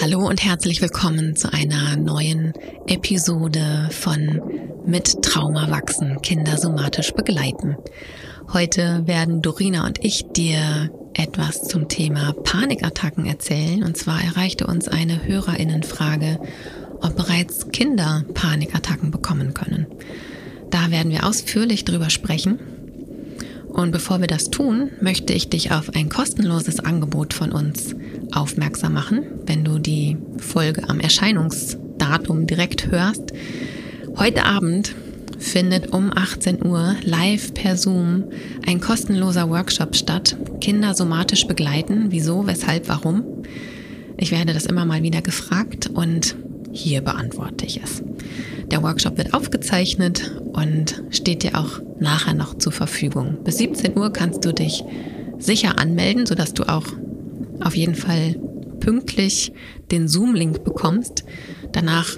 Hallo und herzlich willkommen zu einer neuen Episode von Mit Trauma wachsen, Kinder somatisch begleiten. Heute werden Dorina und ich dir etwas zum Thema Panikattacken erzählen. Und zwar erreichte uns eine Hörerinnenfrage, ob bereits Kinder Panikattacken bekommen können. Da werden wir ausführlich drüber sprechen. Und bevor wir das tun, möchte ich dich auf ein kostenloses Angebot von uns aufmerksam machen, wenn du die Folge am Erscheinungsdatum direkt hörst. Heute Abend findet um 18 Uhr live per Zoom ein kostenloser Workshop statt. Kinder somatisch begleiten. Wieso, weshalb, warum? Ich werde das immer mal wieder gefragt und hier beantworte ich es. Der Workshop wird aufgezeichnet und steht dir auch nachher noch zur Verfügung. Bis 17 Uhr kannst du dich sicher anmelden, sodass du auch auf jeden Fall pünktlich den Zoom-Link bekommst. Danach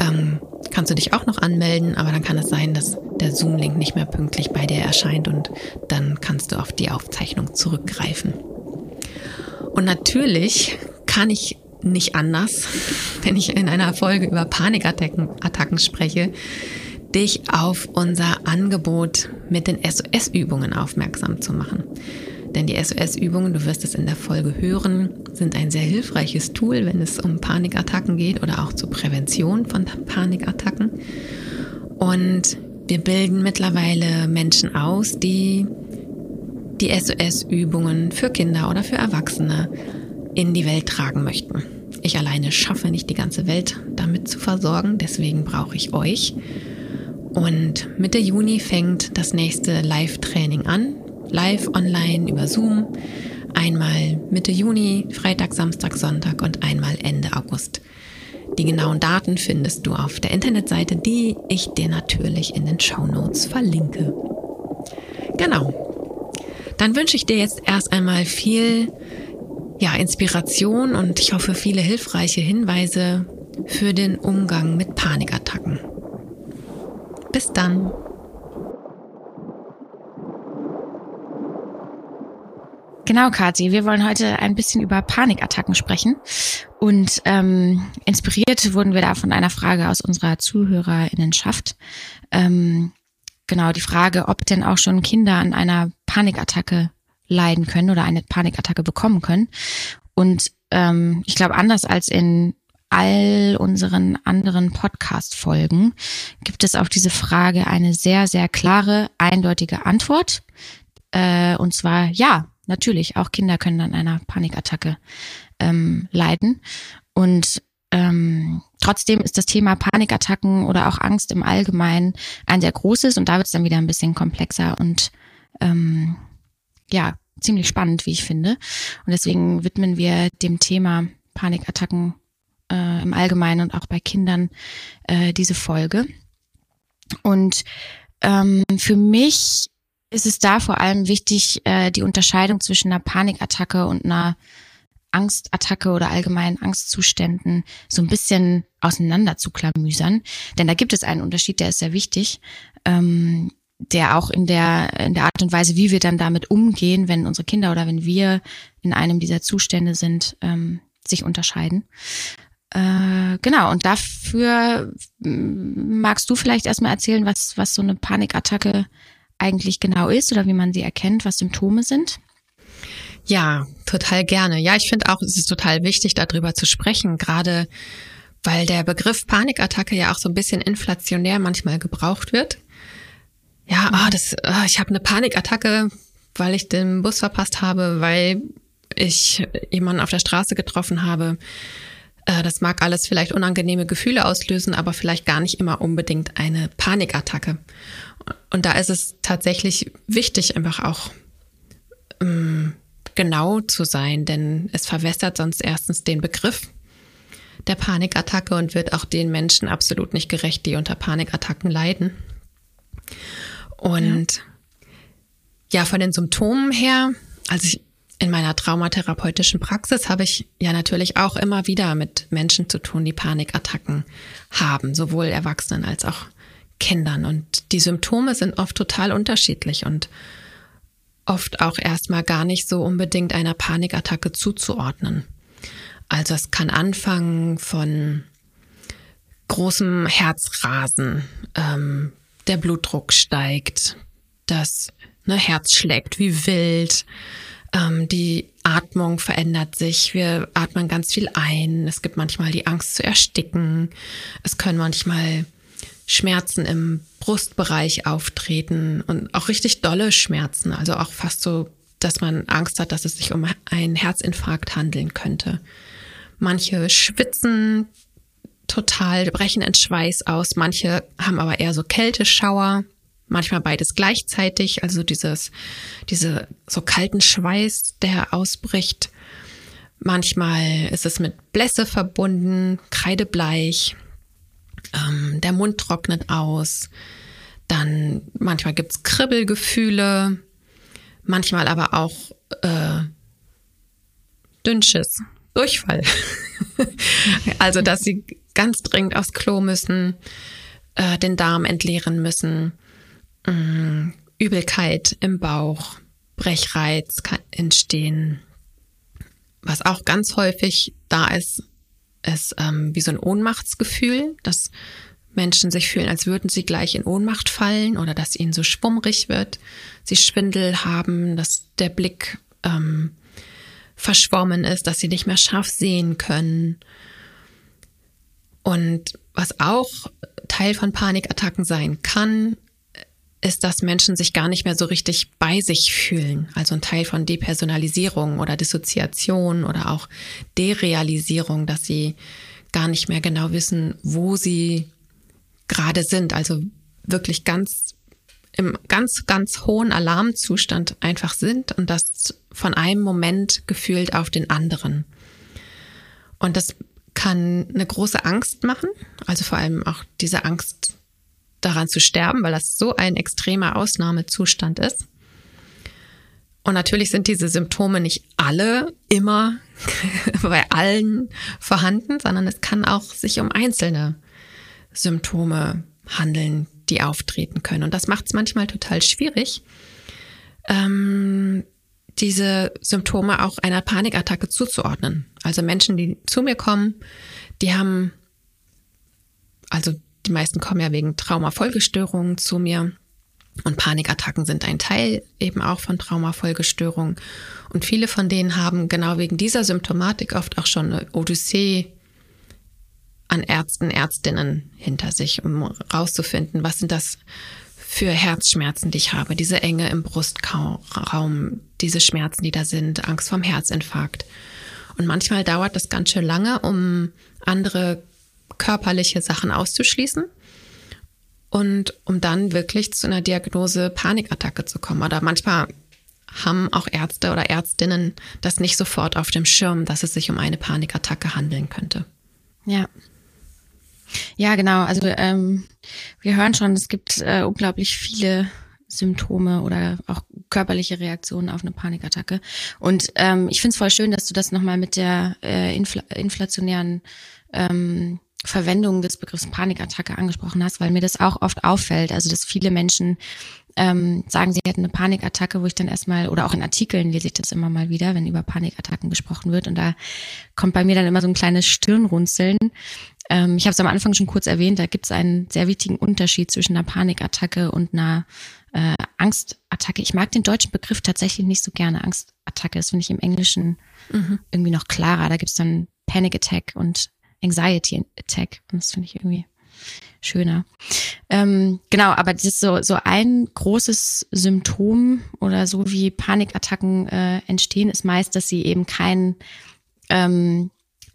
ähm, kannst du dich auch noch anmelden, aber dann kann es sein, dass der Zoom-Link nicht mehr pünktlich bei dir erscheint und dann kannst du auf die Aufzeichnung zurückgreifen. Und natürlich kann ich nicht anders, wenn ich in einer Folge über Panikattacken Attacken spreche, dich auf unser Angebot mit den SOS-Übungen aufmerksam zu machen. Denn die SOS-Übungen, du wirst es in der Folge hören, sind ein sehr hilfreiches Tool, wenn es um Panikattacken geht oder auch zur Prävention von Panikattacken. Und wir bilden mittlerweile Menschen aus, die die SOS-Übungen für Kinder oder für Erwachsene in die Welt tragen möchten. Ich alleine schaffe nicht die ganze Welt damit zu versorgen, deswegen brauche ich euch. Und Mitte Juni fängt das nächste Live-Training an live online über Zoom. Einmal Mitte Juni, Freitag, Samstag, Sonntag und einmal Ende August. Die genauen Daten findest du auf der Internetseite, die ich dir natürlich in den Show Notes verlinke. Genau. Dann wünsche ich dir jetzt erst einmal viel ja, Inspiration und ich hoffe viele hilfreiche Hinweise für den Umgang mit Panikattacken. Bis dann. Genau, Kathi. Wir wollen heute ein bisschen über Panikattacken sprechen. Und ähm, inspiriert wurden wir da von einer Frage aus unserer Zuhörerinnenschaft. Ähm, genau, die Frage, ob denn auch schon Kinder an einer Panikattacke leiden können oder eine Panikattacke bekommen können. Und ähm, ich glaube, anders als in all unseren anderen Podcast-Folgen gibt es auf diese Frage eine sehr, sehr klare, eindeutige Antwort. Äh, und zwar ja, natürlich, auch Kinder können an einer Panikattacke ähm, leiden. Und ähm, trotzdem ist das Thema Panikattacken oder auch Angst im Allgemeinen ein sehr großes und da wird es dann wieder ein bisschen komplexer und ähm, ja, ziemlich spannend, wie ich finde. Und deswegen widmen wir dem Thema Panikattacken äh, im Allgemeinen und auch bei Kindern äh, diese Folge. Und ähm, für mich ist es da vor allem wichtig, äh, die Unterscheidung zwischen einer Panikattacke und einer Angstattacke oder allgemeinen Angstzuständen so ein bisschen auseinander zu klamüsern. Denn da gibt es einen Unterschied, der ist sehr wichtig, ähm, der auch in der, in der Art und Weise, wie wir dann damit umgehen, wenn unsere Kinder oder wenn wir in einem dieser Zustände sind, ähm, sich unterscheiden. Äh, genau, und dafür magst du vielleicht erstmal erzählen, was, was so eine Panikattacke eigentlich genau ist oder wie man sie erkennt, was Symptome sind? Ja, total gerne. Ja, ich finde auch, es ist total wichtig, darüber zu sprechen, gerade weil der Begriff Panikattacke ja auch so ein bisschen inflationär manchmal gebraucht wird. Ja, oh, das, oh, ich habe eine Panikattacke, weil ich den Bus verpasst habe, weil ich jemanden auf der Straße getroffen habe. Äh, das mag alles vielleicht unangenehme Gefühle auslösen, aber vielleicht gar nicht immer unbedingt eine Panikattacke. Und da ist es tatsächlich wichtig, einfach auch ähm, genau zu sein, denn es verwässert sonst erstens den Begriff der Panikattacke und wird auch den Menschen absolut nicht gerecht, die unter Panikattacken leiden. Und ja, ja von den Symptomen her, also ich, in meiner traumatherapeutischen Praxis habe ich ja natürlich auch immer wieder mit Menschen zu tun, die Panikattacken haben, sowohl Erwachsenen als auch Kindern. Und die Symptome sind oft total unterschiedlich und oft auch erstmal gar nicht so unbedingt einer Panikattacke zuzuordnen. Also es kann anfangen von großem Herzrasen, ähm, der Blutdruck steigt, das ne, Herz schlägt wie wild, ähm, die Atmung verändert sich, wir atmen ganz viel ein, es gibt manchmal die Angst zu ersticken, es können manchmal Schmerzen im Brustbereich auftreten und auch richtig dolle Schmerzen, also auch fast so, dass man Angst hat, dass es sich um einen Herzinfarkt handeln könnte. Manche schwitzen total, brechen in Schweiß aus, manche haben aber eher so Kälteschauer, manchmal beides gleichzeitig, also dieses, diese so kalten Schweiß, der ausbricht. Manchmal ist es mit Blässe verbunden, kreidebleich. Ähm, der Mund trocknet aus, dann manchmal gibt's Kribbelgefühle, manchmal aber auch äh, Dünnschiss, Durchfall. also, dass sie ganz dringend aufs Klo müssen, äh, den Darm entleeren müssen, äh, Übelkeit im Bauch, Brechreiz kann entstehen. Was auch ganz häufig da ist, ist ähm, wie so ein Ohnmachtsgefühl, dass Menschen sich fühlen, als würden sie gleich in Ohnmacht fallen oder dass ihnen so schwummrig wird, sie Schwindel haben, dass der Blick ähm, verschwommen ist, dass sie nicht mehr scharf sehen können. Und was auch Teil von Panikattacken sein kann, ist, dass Menschen sich gar nicht mehr so richtig bei sich fühlen. Also ein Teil von Depersonalisierung oder Dissoziation oder auch Derealisierung, dass sie gar nicht mehr genau wissen, wo sie gerade sind. Also wirklich ganz im ganz, ganz hohen Alarmzustand einfach sind und das von einem Moment gefühlt auf den anderen. Und das kann eine große Angst machen, also vor allem auch diese Angst daran zu sterben, weil das so ein extremer Ausnahmezustand ist. Und natürlich sind diese Symptome nicht alle immer bei allen vorhanden, sondern es kann auch sich um einzelne Symptome handeln, die auftreten können. Und das macht es manchmal total schwierig, ähm, diese Symptome auch einer Panikattacke zuzuordnen. Also Menschen, die zu mir kommen, die haben also die meisten kommen ja wegen Traumafolgestörungen zu mir. Und Panikattacken sind ein Teil eben auch von Traumafolgestörungen. Und viele von denen haben genau wegen dieser Symptomatik oft auch schon eine Odyssee an Ärzten, Ärztinnen hinter sich, um rauszufinden, was sind das für Herzschmerzen, die ich habe, diese Enge im Brustraum, diese Schmerzen, die da sind, Angst vorm Herzinfarkt. Und manchmal dauert das ganz schön lange, um andere körperliche Sachen auszuschließen und um dann wirklich zu einer Diagnose Panikattacke zu kommen. Oder manchmal haben auch Ärzte oder Ärztinnen das nicht sofort auf dem Schirm, dass es sich um eine Panikattacke handeln könnte. Ja. Ja, genau. Also ähm, wir hören schon, es gibt äh, unglaublich viele Symptome oder auch körperliche Reaktionen auf eine Panikattacke. Und ähm, ich finde es voll schön, dass du das nochmal mit der äh, infl inflationären ähm, Verwendung des Begriffs Panikattacke angesprochen hast, weil mir das auch oft auffällt. Also, dass viele Menschen ähm, sagen, sie hätten eine Panikattacke, wo ich dann erstmal, oder auch in Artikeln lese ich das immer mal wieder, wenn über Panikattacken gesprochen wird. Und da kommt bei mir dann immer so ein kleines Stirnrunzeln. Ähm, ich habe es am Anfang schon kurz erwähnt, da gibt es einen sehr wichtigen Unterschied zwischen einer Panikattacke und einer äh, Angstattacke. Ich mag den deutschen Begriff tatsächlich nicht so gerne. Angstattacke, das finde ich im Englischen mhm. irgendwie noch klarer. Da gibt es dann Panic Attack und Anxiety Attack. Und das finde ich irgendwie schöner. Ähm, genau, aber das ist so, so ein großes Symptom oder so wie Panikattacken äh, entstehen, ist meist, dass sie eben keinen ähm,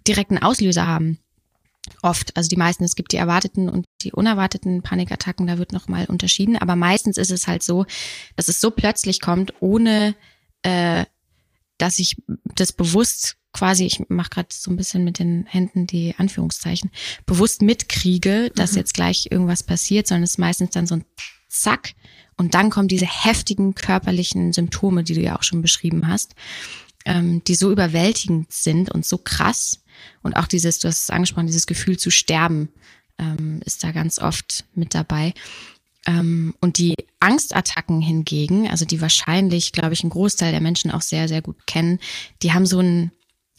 direkten Auslöser haben. Oft, also die meisten, es gibt die erwarteten und die unerwarteten Panikattacken, da wird nochmal unterschieden, aber meistens ist es halt so, dass es so plötzlich kommt, ohne äh, dass ich das bewusst quasi, ich mache gerade so ein bisschen mit den Händen die Anführungszeichen, bewusst mitkriege, dass mhm. jetzt gleich irgendwas passiert, sondern es ist meistens dann so ein Zack und dann kommen diese heftigen körperlichen Symptome, die du ja auch schon beschrieben hast, ähm, die so überwältigend sind und so krass und auch dieses, du hast es angesprochen, dieses Gefühl zu sterben ähm, ist da ganz oft mit dabei. Ähm, und die Angstattacken hingegen, also die wahrscheinlich, glaube ich, ein Großteil der Menschen auch sehr, sehr gut kennen, die haben so ein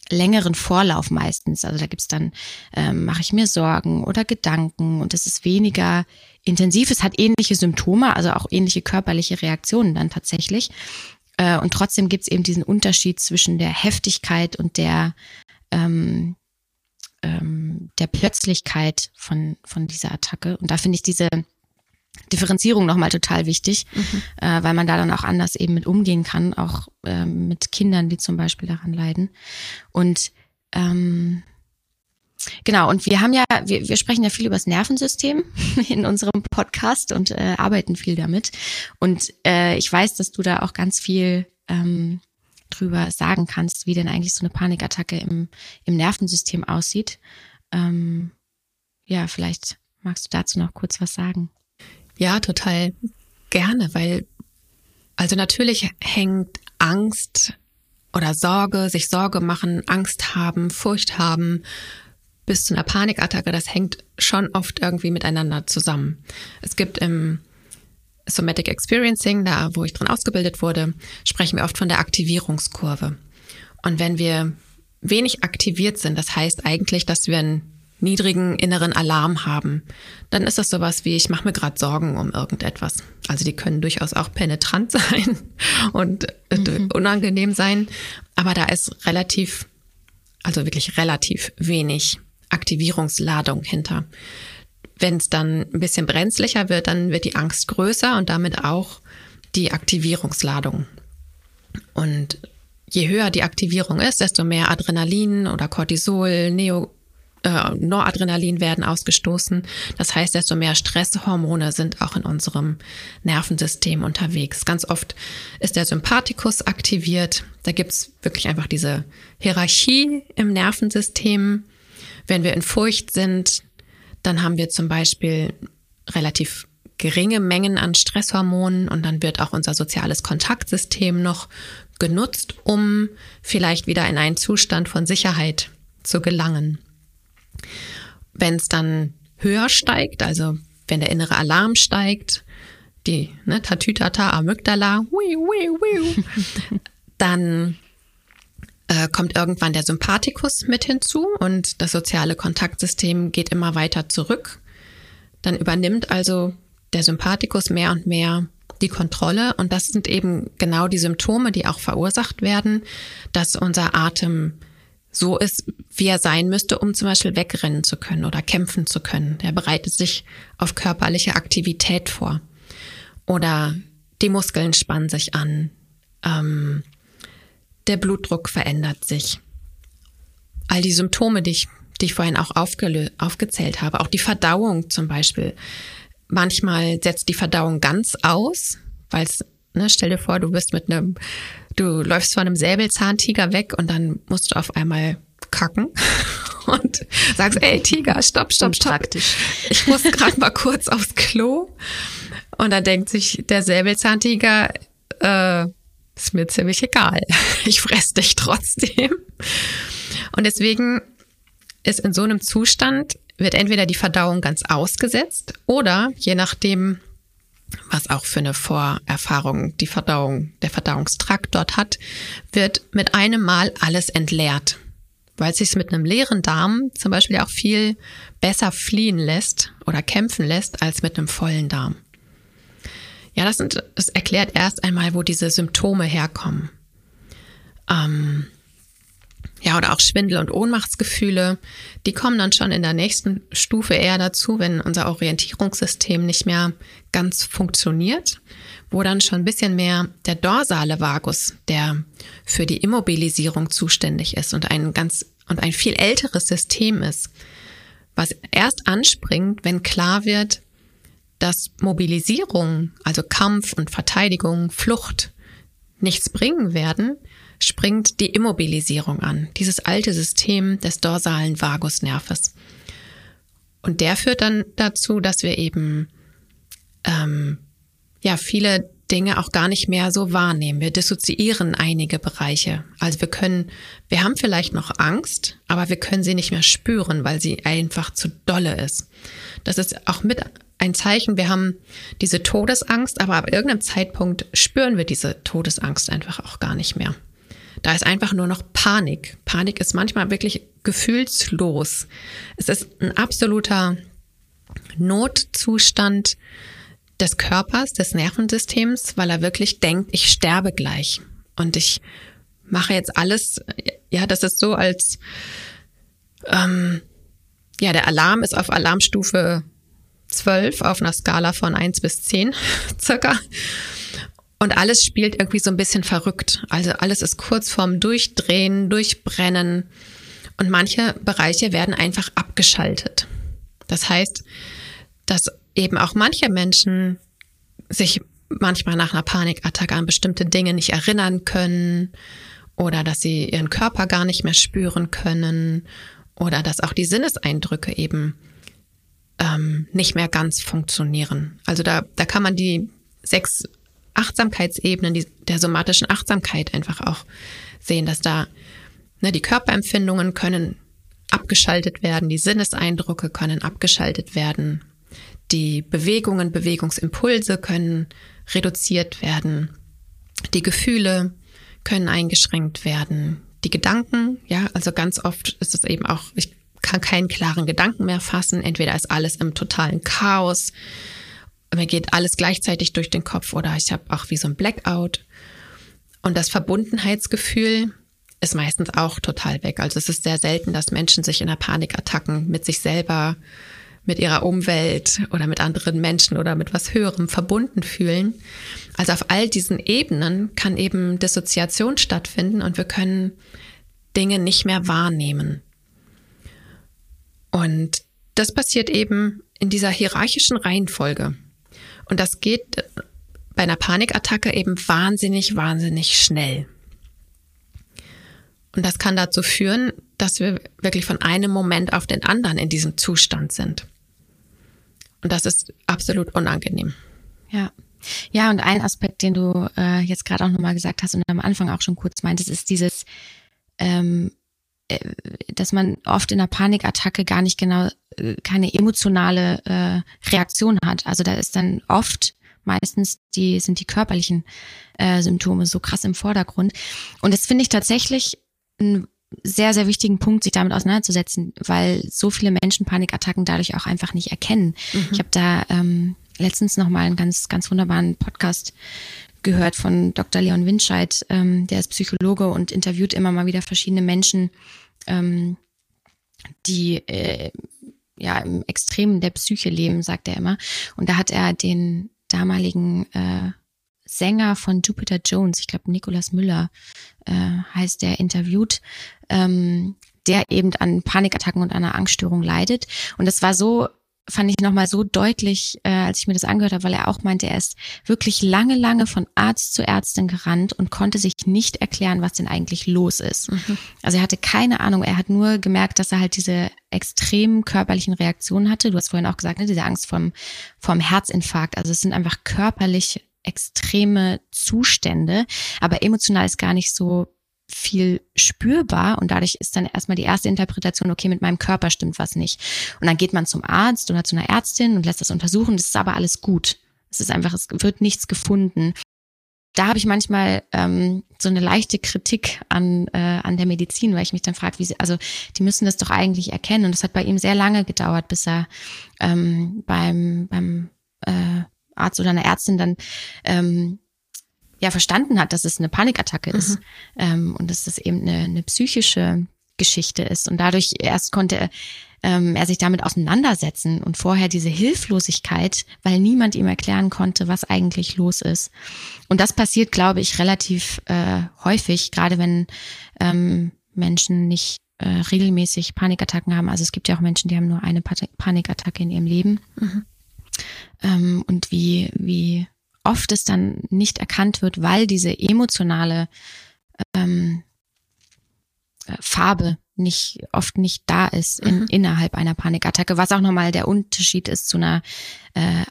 längeren Vorlauf meistens. Also da gibt's dann, ähm, mache ich mir Sorgen oder Gedanken und es ist weniger intensiv. Es hat ähnliche Symptome, also auch ähnliche körperliche Reaktionen dann tatsächlich. Äh, und trotzdem gibt's eben diesen Unterschied zwischen der Heftigkeit und der, ähm, ähm, der Plötzlichkeit von, von dieser Attacke. Und da finde ich diese Differenzierung nochmal total wichtig, mhm. äh, weil man da dann auch anders eben mit umgehen kann, auch äh, mit Kindern, die zum Beispiel daran leiden. Und ähm, Genau, und wir haben ja, wir, wir sprechen ja viel über das Nervensystem in unserem Podcast und äh, arbeiten viel damit. Und äh, ich weiß, dass du da auch ganz viel ähm, drüber sagen kannst, wie denn eigentlich so eine Panikattacke im, im Nervensystem aussieht. Ähm, ja, vielleicht magst du dazu noch kurz was sagen. Ja, total gerne, weil also natürlich hängt Angst oder Sorge, sich Sorge machen, Angst haben, Furcht haben, bis zu einer Panikattacke, das hängt schon oft irgendwie miteinander zusammen. Es gibt im Somatic Experiencing, da wo ich drin ausgebildet wurde, sprechen wir oft von der Aktivierungskurve. Und wenn wir wenig aktiviert sind, das heißt eigentlich, dass wir ein niedrigen inneren Alarm haben, dann ist das sowas wie, ich mache mir gerade Sorgen um irgendetwas. Also die können durchaus auch penetrant sein und äh, mhm. unangenehm sein, aber da ist relativ, also wirklich relativ wenig Aktivierungsladung hinter. Wenn es dann ein bisschen brenzlicher wird, dann wird die Angst größer und damit auch die Aktivierungsladung. Und je höher die Aktivierung ist, desto mehr Adrenalin oder Cortisol, Neo äh, Noradrenalin werden ausgestoßen. Das heißt, desto mehr Stresshormone sind auch in unserem Nervensystem unterwegs. Ganz oft ist der Sympathikus aktiviert. Da gibt's wirklich einfach diese Hierarchie im Nervensystem. Wenn wir in Furcht sind, dann haben wir zum Beispiel relativ geringe Mengen an Stresshormonen und dann wird auch unser soziales Kontaktsystem noch genutzt, um vielleicht wieder in einen Zustand von Sicherheit zu gelangen. Wenn es dann höher steigt, also wenn der innere Alarm steigt, die ne, Tatütata, Amygdala, hui, hui, hui, dann äh, kommt irgendwann der Sympathikus mit hinzu und das soziale Kontaktsystem geht immer weiter zurück. Dann übernimmt also der Sympathikus mehr und mehr die Kontrolle und das sind eben genau die Symptome, die auch verursacht werden, dass unser Atem so ist, wie er sein müsste, um zum Beispiel wegrennen zu können oder kämpfen zu können. Er bereitet sich auf körperliche Aktivität vor. Oder die Muskeln spannen sich an. Ähm, der Blutdruck verändert sich. All die Symptome, die ich, die ich vorhin auch aufgezählt habe, auch die Verdauung zum Beispiel. Manchmal setzt die Verdauung ganz aus, weil es, ne, stell dir vor, du bist mit einem du läufst von einem Säbelzahntiger weg und dann musst du auf einmal kacken und sagst, ey Tiger, stopp, stopp, stopp. Ich muss gerade mal kurz aufs Klo. Und dann denkt sich der Säbelzahntiger, äh, ist mir ziemlich egal. Ich fress dich trotzdem. Und deswegen ist in so einem Zustand, wird entweder die Verdauung ganz ausgesetzt oder je nachdem, was auch für eine Vorerfahrung die Verdauung, der Verdauungstrakt dort hat, wird mit einem Mal alles entleert. Weil es sich mit einem leeren Darm zum Beispiel auch viel besser fliehen lässt oder kämpfen lässt als mit einem vollen Darm. Ja, das, sind, das erklärt erst einmal, wo diese Symptome herkommen. Ähm, ja, oder auch Schwindel und Ohnmachtsgefühle, die kommen dann schon in der nächsten Stufe eher dazu, wenn unser Orientierungssystem nicht mehr ganz funktioniert, wo dann schon ein bisschen mehr der dorsale Vagus, der für die Immobilisierung zuständig ist und ein ganz und ein viel älteres System ist, was erst anspringt, wenn klar wird, dass Mobilisierung, also Kampf und Verteidigung, Flucht nichts bringen werden, springt die Immobilisierung an, dieses alte System des dorsalen Vagusnerves. Und der führt dann dazu, dass wir eben ähm, ja viele Dinge auch gar nicht mehr so wahrnehmen. Wir dissoziieren einige Bereiche. Also wir können, wir haben vielleicht noch Angst, aber wir können sie nicht mehr spüren, weil sie einfach zu dolle ist. Das ist auch mit ein Zeichen, wir haben diese Todesangst, aber ab irgendeinem Zeitpunkt spüren wir diese Todesangst einfach auch gar nicht mehr. Da ist einfach nur noch Panik. Panik ist manchmal wirklich gefühlslos. Es ist ein absoluter Notzustand des Körpers, des Nervensystems, weil er wirklich denkt, ich sterbe gleich. Und ich mache jetzt alles, ja, das ist so als, ähm, ja, der Alarm ist auf Alarmstufe 12 auf einer Skala von 1 bis 10 circa. Und alles spielt irgendwie so ein bisschen verrückt. Also alles ist kurz vorm Durchdrehen, Durchbrennen. Und manche Bereiche werden einfach abgeschaltet. Das heißt, dass eben auch manche Menschen sich manchmal nach einer Panikattacke an bestimmte Dinge nicht erinnern können oder dass sie ihren Körper gar nicht mehr spüren können oder dass auch die Sinneseindrücke eben ähm, nicht mehr ganz funktionieren. Also da, da kann man die sechs Achtsamkeitsebenen die, der somatischen Achtsamkeit einfach auch sehen, dass da ne, die Körperempfindungen können abgeschaltet werden, die Sinneseindrücke können abgeschaltet werden, die Bewegungen, Bewegungsimpulse können reduziert werden, die Gefühle können eingeschränkt werden, die Gedanken, ja, also ganz oft ist es eben auch, ich kann keinen klaren Gedanken mehr fassen, entweder ist alles im totalen Chaos, mir geht alles gleichzeitig durch den Kopf oder ich habe auch wie so ein Blackout. Und das Verbundenheitsgefühl ist meistens auch total weg. Also es ist sehr selten, dass Menschen sich in einer Panikattacken mit sich selber, mit ihrer Umwelt oder mit anderen Menschen oder mit was Höherem verbunden fühlen. Also auf all diesen Ebenen kann eben Dissoziation stattfinden und wir können Dinge nicht mehr wahrnehmen. Und das passiert eben in dieser hierarchischen Reihenfolge. Und das geht bei einer Panikattacke eben wahnsinnig, wahnsinnig schnell. Und das kann dazu führen, dass wir wirklich von einem Moment auf den anderen in diesem Zustand sind. Und das ist absolut unangenehm. Ja. Ja, und ein Aspekt, den du äh, jetzt gerade auch nochmal gesagt hast und am Anfang auch schon kurz meintest, ist dieses, ähm, äh, dass man oft in einer Panikattacke gar nicht genau äh, keine emotionale äh, Reaktion hat. Also da ist dann oft meistens die sind die körperlichen äh, Symptome so krass im Vordergrund. Und das finde ich tatsächlich einen sehr, sehr wichtigen Punkt, sich damit auseinanderzusetzen, weil so viele Menschen Panikattacken dadurch auch einfach nicht erkennen. Mhm. Ich habe da ähm, letztens noch mal einen ganz, ganz wunderbaren Podcast gehört von Dr. Leon Winscheid, ähm, der ist Psychologe und interviewt immer mal wieder verschiedene Menschen, ähm, die äh, ja im Extremen der Psyche leben, sagt er immer. Und da hat er den damaligen äh, Sänger von Jupiter Jones, ich glaube Nicolas Müller äh, heißt der, interviewt, ähm, der eben an Panikattacken und einer Angststörung leidet. Und das war so fand ich nochmal so deutlich, äh, als ich mir das angehört habe, weil er auch meinte, er ist wirklich lange, lange von Arzt zu Ärztin gerannt und konnte sich nicht erklären, was denn eigentlich los ist. Mhm. Also er hatte keine Ahnung, er hat nur gemerkt, dass er halt diese extremen körperlichen Reaktionen hatte. Du hast vorhin auch gesagt, ne, diese Angst vom, vom Herzinfarkt. Also es sind einfach körperlich extreme Zustände, aber emotional ist gar nicht so viel spürbar und dadurch ist dann erstmal die erste Interpretation, okay, mit meinem Körper stimmt was nicht. Und dann geht man zum Arzt oder zu einer Ärztin und lässt das untersuchen, das ist aber alles gut. Es ist einfach, es wird nichts gefunden. Da habe ich manchmal ähm, so eine leichte Kritik an, äh, an der Medizin, weil ich mich dann frage, wie sie, also die müssen das doch eigentlich erkennen. Und es hat bei ihm sehr lange gedauert, bis er ähm, beim, beim äh, Arzt oder einer Ärztin dann ähm, ja verstanden hat, dass es eine Panikattacke ist mhm. ähm, und dass das eben eine, eine psychische Geschichte ist. Und dadurch erst konnte ähm, er sich damit auseinandersetzen und vorher diese Hilflosigkeit, weil niemand ihm erklären konnte, was eigentlich los ist. Und das passiert, glaube ich, relativ äh, häufig, gerade wenn ähm, Menschen nicht äh, regelmäßig Panikattacken haben. Also es gibt ja auch Menschen, die haben nur eine Panikattacke in ihrem Leben. Mhm. Ähm, und wie, wie oft es dann nicht erkannt wird, weil diese emotionale ähm, äh, Farbe nicht oft nicht da ist in, mhm. innerhalb einer Panikattacke, was auch nochmal der Unterschied ist zu einer äh,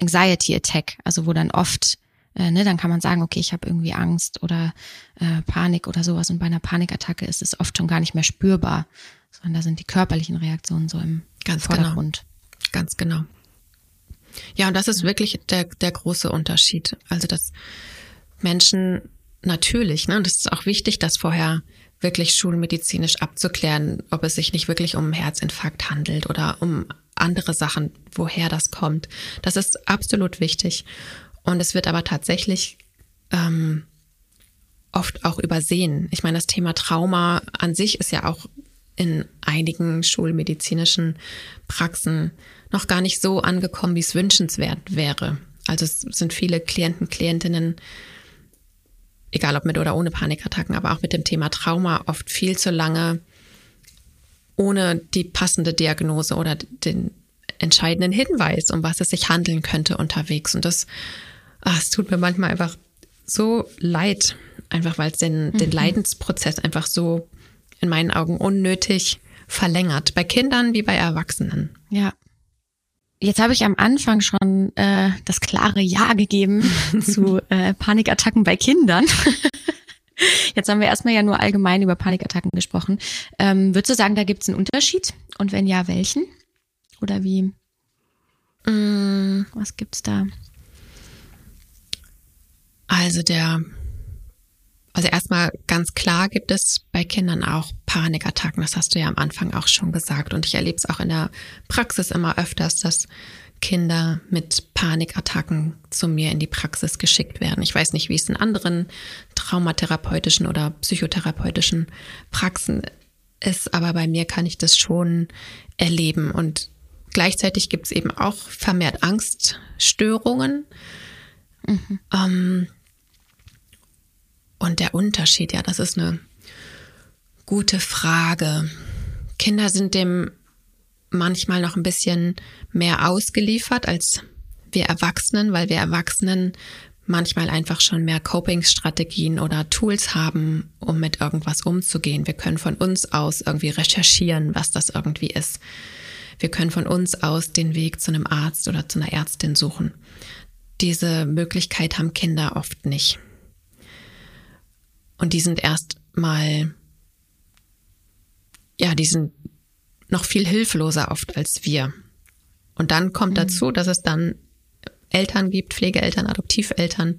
Anxiety Attack, also wo dann oft äh, ne, dann kann man sagen, okay, ich habe irgendwie Angst oder äh, Panik oder sowas und bei einer Panikattacke ist es oft schon gar nicht mehr spürbar, sondern da sind die körperlichen Reaktionen so im Ganz genau. Vordergrund. Genau. Ganz genau. Ja, und das ist wirklich der, der große Unterschied. Also, dass Menschen natürlich. Ne? Und es ist auch wichtig, das vorher wirklich schulmedizinisch abzuklären, ob es sich nicht wirklich um einen Herzinfarkt handelt oder um andere Sachen, woher das kommt. Das ist absolut wichtig. Und es wird aber tatsächlich ähm, oft auch übersehen. Ich meine, das Thema Trauma an sich ist ja auch in einigen schulmedizinischen Praxen noch gar nicht so angekommen, wie es wünschenswert wäre. Also es sind viele Klienten, Klientinnen, egal ob mit oder ohne Panikattacken, aber auch mit dem Thema Trauma oft viel zu lange ohne die passende Diagnose oder den entscheidenden Hinweis, um was es sich handeln könnte, unterwegs. Und das, ach, es tut mir manchmal einfach so leid, einfach weil es den, mhm. den Leidensprozess einfach so in meinen Augen unnötig verlängert. Bei Kindern wie bei Erwachsenen. Ja. Jetzt habe ich am Anfang schon äh, das klare Ja gegeben zu äh, Panikattacken bei Kindern. Jetzt haben wir erstmal ja nur allgemein über Panikattacken gesprochen. Ähm, würdest du sagen, da gibt es einen Unterschied? Und wenn ja, welchen? Oder wie? Mm. Was gibt's da? Also der, also erstmal ganz klar gibt es bei Kindern auch Panikattacken. Das hast du ja am Anfang auch schon gesagt. Und ich erlebe es auch in der Praxis immer öfters, dass Kinder mit Panikattacken zu mir in die Praxis geschickt werden. Ich weiß nicht, wie es in anderen traumatherapeutischen oder psychotherapeutischen Praxen ist, aber bei mir kann ich das schon erleben. Und gleichzeitig gibt es eben auch vermehrt Angststörungen. Mhm. Ähm, und der Unterschied, ja, das ist eine gute Frage. Kinder sind dem manchmal noch ein bisschen mehr ausgeliefert als wir Erwachsenen, weil wir Erwachsenen manchmal einfach schon mehr Coping-Strategien oder Tools haben, um mit irgendwas umzugehen. Wir können von uns aus irgendwie recherchieren, was das irgendwie ist. Wir können von uns aus den Weg zu einem Arzt oder zu einer Ärztin suchen. Diese Möglichkeit haben Kinder oft nicht. Und die sind erst mal, ja, die sind noch viel hilfloser oft als wir. Und dann kommt mhm. dazu, dass es dann Eltern gibt, Pflegeeltern, Adoptiveltern,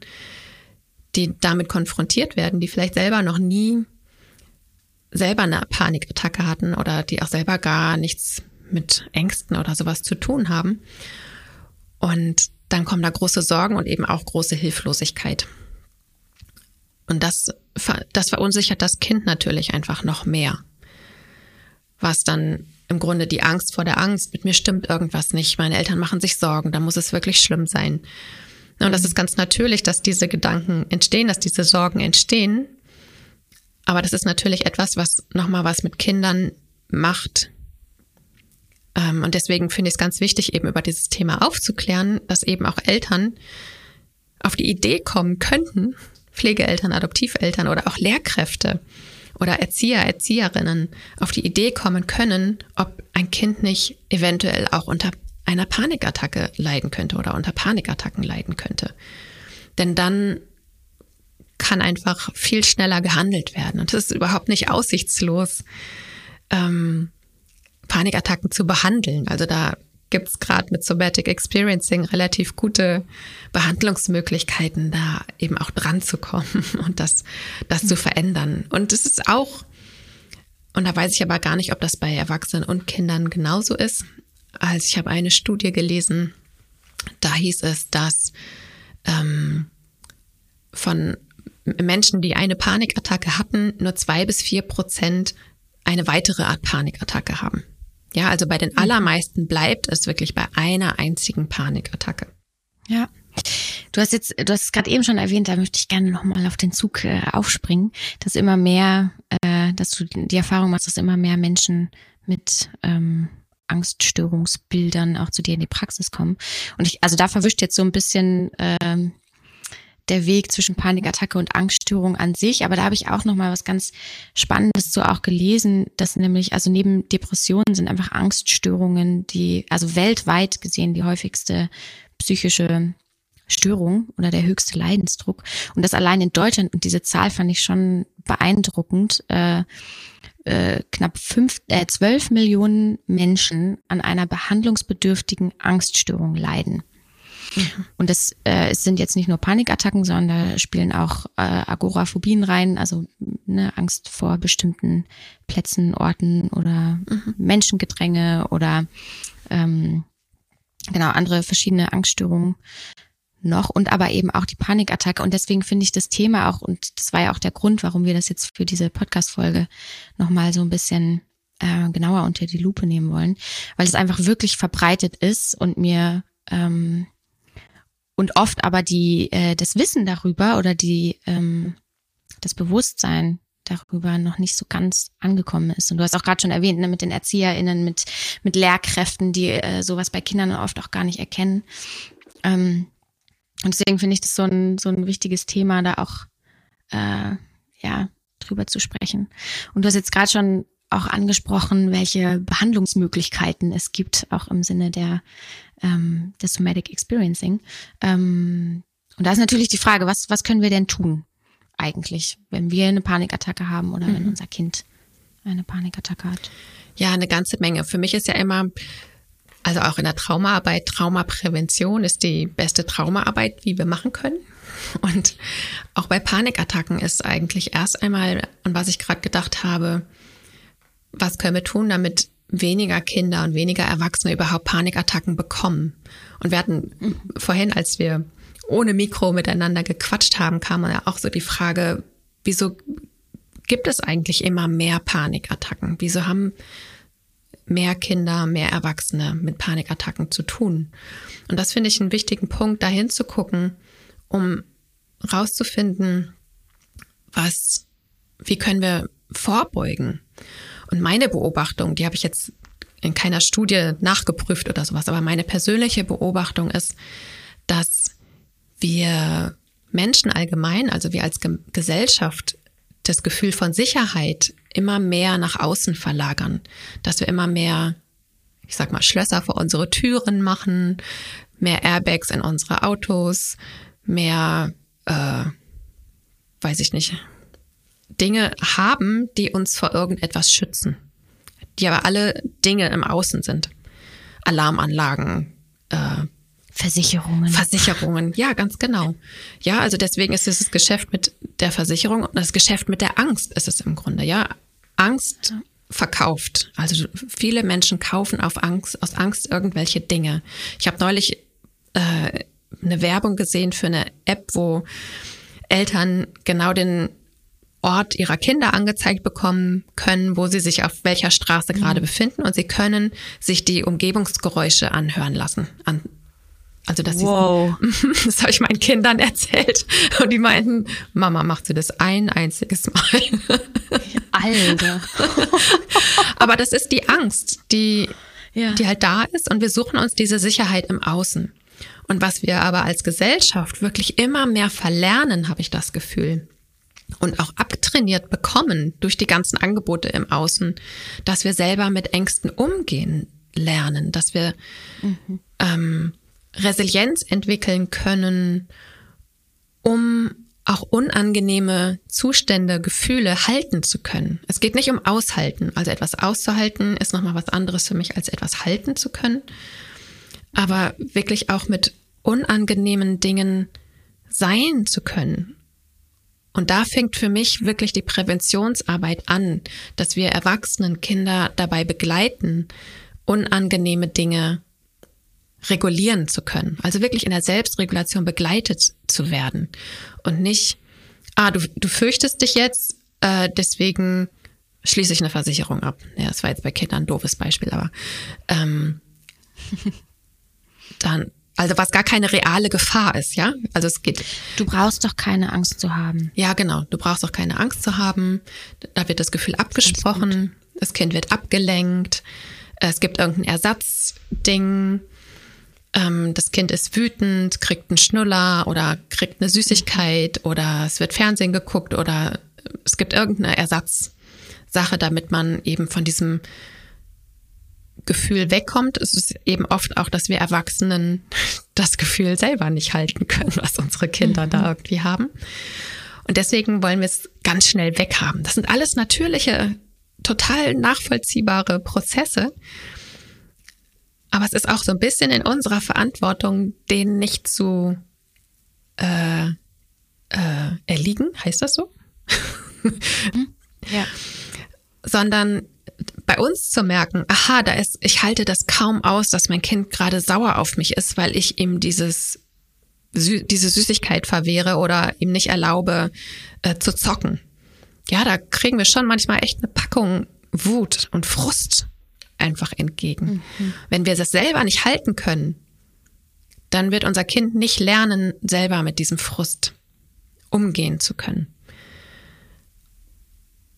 die damit konfrontiert werden, die vielleicht selber noch nie selber eine Panikattacke hatten oder die auch selber gar nichts mit Ängsten oder sowas zu tun haben. Und dann kommen da große Sorgen und eben auch große Hilflosigkeit. Und das, das verunsichert das Kind natürlich einfach noch mehr. Was dann im Grunde die Angst vor der Angst. Mit mir stimmt irgendwas nicht. Meine Eltern machen sich Sorgen. Da muss es wirklich schlimm sein. Und das ist ganz natürlich, dass diese Gedanken entstehen, dass diese Sorgen entstehen. Aber das ist natürlich etwas, was nochmal was mit Kindern macht. Ähm, und deswegen finde ich es ganz wichtig, eben über dieses Thema aufzuklären, dass eben auch Eltern auf die Idee kommen könnten, Pflegeeltern, Adoptiveltern oder auch Lehrkräfte, oder Erzieher, Erzieherinnen auf die Idee kommen können, ob ein Kind nicht eventuell auch unter einer Panikattacke leiden könnte oder unter Panikattacken leiden könnte. Denn dann kann einfach viel schneller gehandelt werden. Und es ist überhaupt nicht aussichtslos, ähm, Panikattacken zu behandeln. Also da gibt es gerade mit Somatic Experiencing relativ gute Behandlungsmöglichkeiten, da eben auch dran zu kommen und das, das zu verändern. Und es ist auch, und da weiß ich aber gar nicht, ob das bei Erwachsenen und Kindern genauso ist. Also ich habe eine Studie gelesen, da hieß es, dass ähm, von Menschen, die eine Panikattacke hatten, nur zwei bis vier Prozent eine weitere Art Panikattacke haben. Ja, also bei den mhm. allermeisten bleibt es wirklich bei einer einzigen Panikattacke. Ja. Du hast jetzt, du hast es gerade eben schon erwähnt, da möchte ich gerne nochmal auf den Zug äh, aufspringen, dass immer mehr, äh, dass du die Erfahrung machst, dass immer mehr Menschen mit ähm, Angststörungsbildern auch zu dir in die Praxis kommen. Und ich, also da verwischt jetzt so ein bisschen ähm, der Weg zwischen Panikattacke und Angststörung an sich. Aber da habe ich auch noch mal was ganz Spannendes so auch gelesen, dass nämlich, also neben Depressionen sind einfach Angststörungen, die, also weltweit gesehen die häufigste psychische Störung oder der höchste Leidensdruck. Und das allein in Deutschland, und diese Zahl fand ich schon beeindruckend, äh, äh, knapp fünf, äh, 12 Millionen Menschen an einer behandlungsbedürftigen Angststörung leiden. Mhm. Und das äh, es sind jetzt nicht nur Panikattacken, sondern da spielen auch äh, Agoraphobien rein, also ne, Angst vor bestimmten Plätzen, Orten oder mhm. Menschengedränge oder ähm, genau andere verschiedene Angststörungen noch und aber eben auch die Panikattacke. Und deswegen finde ich das Thema auch, und das war ja auch der Grund, warum wir das jetzt für diese Podcast-Folge nochmal so ein bisschen äh, genauer unter die Lupe nehmen wollen, weil es einfach wirklich verbreitet ist und mir ähm, und oft aber die äh, das Wissen darüber oder die ähm, das Bewusstsein darüber noch nicht so ganz angekommen ist. Und du hast auch gerade schon erwähnt, ne, mit den ErzieherInnen, mit, mit Lehrkräften, die äh, sowas bei Kindern oft auch gar nicht erkennen. Ähm, und deswegen finde ich das so ein, so ein wichtiges Thema, da auch äh, ja, drüber zu sprechen. Und du hast jetzt gerade schon auch angesprochen, welche Behandlungsmöglichkeiten es gibt, auch im Sinne der ähm, des Somatic Experiencing. Ähm, und da ist natürlich die Frage, was, was können wir denn tun eigentlich, wenn wir eine Panikattacke haben oder mhm. wenn unser Kind eine Panikattacke hat? Ja, eine ganze Menge. Für mich ist ja immer also auch in der Traumaarbeit, Traumaprävention ist die beste Traumaarbeit, wie wir machen können. Und auch bei Panikattacken ist eigentlich erst einmal, an was ich gerade gedacht habe, was können wir tun, damit weniger Kinder und weniger Erwachsene überhaupt Panikattacken bekommen. Und wir hatten vorhin, als wir ohne Mikro miteinander gequatscht haben, kam ja auch so die Frage, wieso gibt es eigentlich immer mehr Panikattacken? Wieso haben mehr Kinder, mehr Erwachsene mit Panikattacken zu tun. Und das finde ich einen wichtigen Punkt, dahin zu gucken, um rauszufinden, was, wie können wir vorbeugen. Und meine Beobachtung, die habe ich jetzt in keiner Studie nachgeprüft oder sowas, aber meine persönliche Beobachtung ist, dass wir Menschen allgemein, also wir als Gesellschaft, das Gefühl von Sicherheit immer mehr nach außen verlagern, dass wir immer mehr, ich sag mal, Schlösser vor unsere Türen machen, mehr Airbags in unsere Autos, mehr, äh, weiß ich nicht, Dinge haben, die uns vor irgendetwas schützen, die aber alle Dinge im Außen sind. Alarmanlagen, äh, Versicherungen. Versicherungen, ja, ganz genau. Ja, also deswegen ist es das Geschäft mit der Versicherung und das Geschäft mit der Angst ist es im Grunde, ja. Angst verkauft. Also viele Menschen kaufen auf Angst, aus Angst irgendwelche Dinge. Ich habe neulich äh, eine Werbung gesehen für eine App, wo Eltern genau den Ort ihrer Kinder angezeigt bekommen können, wo sie sich auf welcher Straße gerade mhm. befinden und sie können sich die Umgebungsgeräusche anhören lassen, an, also dass wow. sie, das habe ich meinen Kindern erzählt und die meinten, Mama, macht sie das ein einziges Mal? Alter. Aber das ist die Angst, die, ja. die halt da ist und wir suchen uns diese Sicherheit im Außen. Und was wir aber als Gesellschaft wirklich immer mehr verlernen, habe ich das Gefühl, und auch abtrainiert bekommen durch die ganzen Angebote im Außen, dass wir selber mit Ängsten umgehen lernen, dass wir mhm. ähm, Resilienz entwickeln können, um auch unangenehme Zustände, Gefühle halten zu können. Es geht nicht um Aushalten. Also etwas auszuhalten ist nochmal was anderes für mich, als etwas halten zu können. Aber wirklich auch mit unangenehmen Dingen sein zu können. Und da fängt für mich wirklich die Präventionsarbeit an, dass wir Erwachsenen Kinder dabei begleiten, unangenehme Dinge regulieren zu können. Also wirklich in der Selbstregulation begleitet zu werden und nicht, ah, du, du fürchtest dich jetzt, äh, deswegen schließe ich eine Versicherung ab. Ja, das war jetzt bei Kindern ein doofes Beispiel, aber ähm, dann, also was gar keine reale Gefahr ist, ja? Also es geht. Du brauchst doch keine Angst zu haben. Ja, genau. Du brauchst doch keine Angst zu haben. Da wird das Gefühl abgesprochen. Das Kind wird abgelenkt. Es gibt irgendein Ersatzding ähm, das Kind ist wütend, kriegt einen Schnuller oder kriegt eine Süßigkeit oder es wird Fernsehen geguckt oder es gibt irgendeine Ersatzsache, damit man eben von diesem Gefühl wegkommt. Es ist eben oft auch, dass wir Erwachsenen das Gefühl selber nicht halten können, was unsere Kinder mhm. da irgendwie haben. Und deswegen wollen wir es ganz schnell weghaben. Das sind alles natürliche, total nachvollziehbare Prozesse. Aber es ist auch so ein bisschen in unserer Verantwortung, denen nicht zu äh, äh, erliegen, heißt das so? Mhm. ja. Sondern bei uns zu merken, aha, da ist, ich halte das kaum aus, dass mein Kind gerade sauer auf mich ist, weil ich ihm dieses, diese Süßigkeit verwehre oder ihm nicht erlaube, äh, zu zocken. Ja, da kriegen wir schon manchmal echt eine Packung Wut und Frust einfach entgegen. Mhm. Wenn wir das selber nicht halten können, dann wird unser Kind nicht lernen, selber mit diesem Frust umgehen zu können.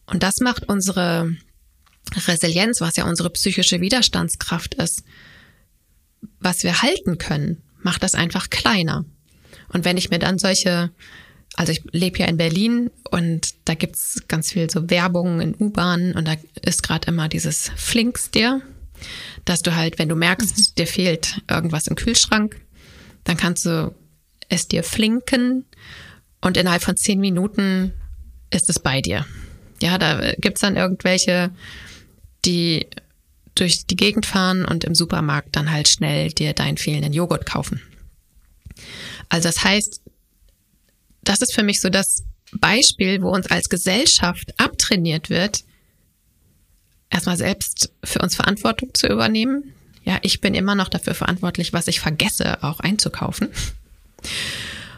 Und das macht unsere Resilienz, was ja unsere psychische Widerstandskraft ist, was wir halten können, macht das einfach kleiner. Und wenn ich mir dann solche, also ich lebe ja in Berlin und da gibt's ganz viel so Werbung in U-Bahnen und da ist gerade immer dieses Flinks dir, dass du halt, wenn du merkst, mhm. dir fehlt irgendwas im Kühlschrank, dann kannst du es dir flinken und innerhalb von zehn Minuten ist es bei dir. Ja, da gibt's dann irgendwelche die durch die Gegend fahren und im Supermarkt dann halt schnell dir deinen fehlenden Joghurt kaufen. Also das heißt, das ist für mich so das Beispiel, wo uns als Gesellschaft abtrainiert wird, erstmal selbst für uns Verantwortung zu übernehmen. Ja, ich bin immer noch dafür verantwortlich, was ich vergesse, auch einzukaufen.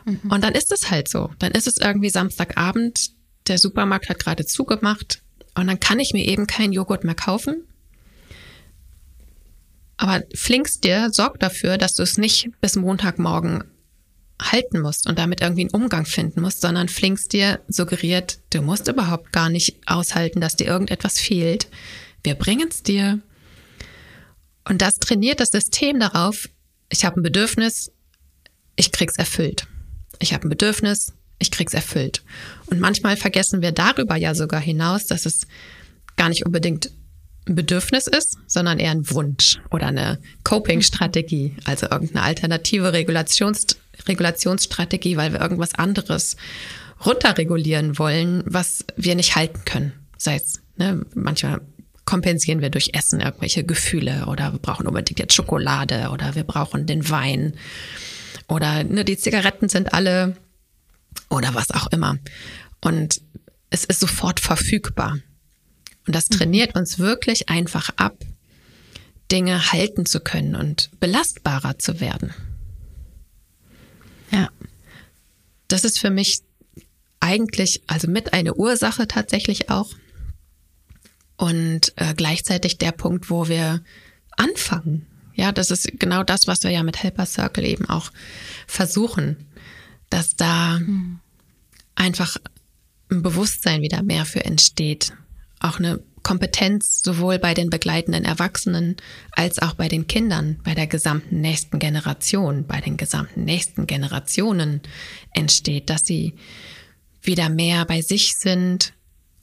Mhm. Und dann ist es halt so. Dann ist es irgendwie Samstagabend, der Supermarkt hat gerade zugemacht, und dann kann ich mir eben keinen Joghurt mehr kaufen. Aber Flinkst dir sorgt dafür, dass du es nicht bis Montagmorgen halten musst und damit irgendwie einen Umgang finden musst, sondern Flinkst dir suggeriert, du musst überhaupt gar nicht aushalten, dass dir irgendetwas fehlt. Wir bringen es dir. Und das trainiert das System darauf, ich habe ein Bedürfnis, ich krieg's erfüllt. Ich habe ein Bedürfnis, ich krieg's erfüllt. Und manchmal vergessen wir darüber ja sogar hinaus, dass es gar nicht unbedingt ein Bedürfnis ist, sondern eher ein Wunsch oder eine Coping-Strategie, also irgendeine alternative Regulations Regulationsstrategie, weil wir irgendwas anderes runterregulieren wollen, was wir nicht halten können. Sei es, ne, manchmal kompensieren wir durch Essen irgendwelche Gefühle oder wir brauchen unbedingt jetzt Schokolade oder wir brauchen den Wein oder ne, die Zigaretten sind alle oder was auch immer. Und es ist sofort verfügbar. Und das trainiert uns wirklich einfach ab, Dinge halten zu können und belastbarer zu werden. Ja. Das ist für mich eigentlich, also mit eine Ursache tatsächlich auch. Und äh, gleichzeitig der Punkt, wo wir anfangen. Ja, das ist genau das, was wir ja mit Helper Circle eben auch versuchen dass da mhm. einfach ein Bewusstsein wieder mehr für entsteht. Auch eine Kompetenz sowohl bei den begleitenden Erwachsenen als auch bei den Kindern, bei der gesamten nächsten Generation, bei den gesamten nächsten Generationen entsteht, dass sie wieder mehr bei sich sind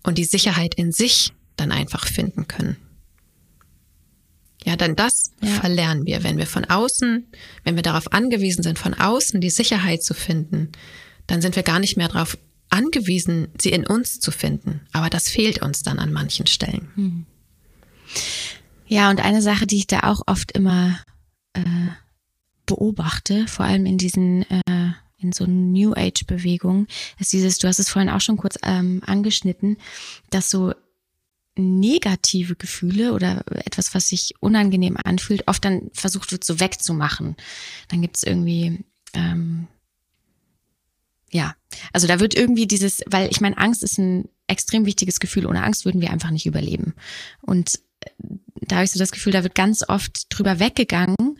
und die Sicherheit in sich dann einfach finden können. Ja, denn das ja. verlernen wir, wenn wir von außen, wenn wir darauf angewiesen sind, von außen die Sicherheit zu finden, dann sind wir gar nicht mehr darauf angewiesen, sie in uns zu finden. Aber das fehlt uns dann an manchen Stellen. Hm. Ja, und eine Sache, die ich da auch oft immer äh, beobachte, vor allem in diesen äh, in so New Age Bewegungen, ist dieses, du hast es vorhin auch schon kurz ähm, angeschnitten, dass so negative Gefühle oder etwas, was sich unangenehm anfühlt, oft dann versucht wird, so wegzumachen. Dann gibt es irgendwie, ähm, ja, also da wird irgendwie dieses, weil ich meine, Angst ist ein extrem wichtiges Gefühl. Ohne Angst würden wir einfach nicht überleben. Und äh, da habe ich so das Gefühl, da wird ganz oft drüber weggegangen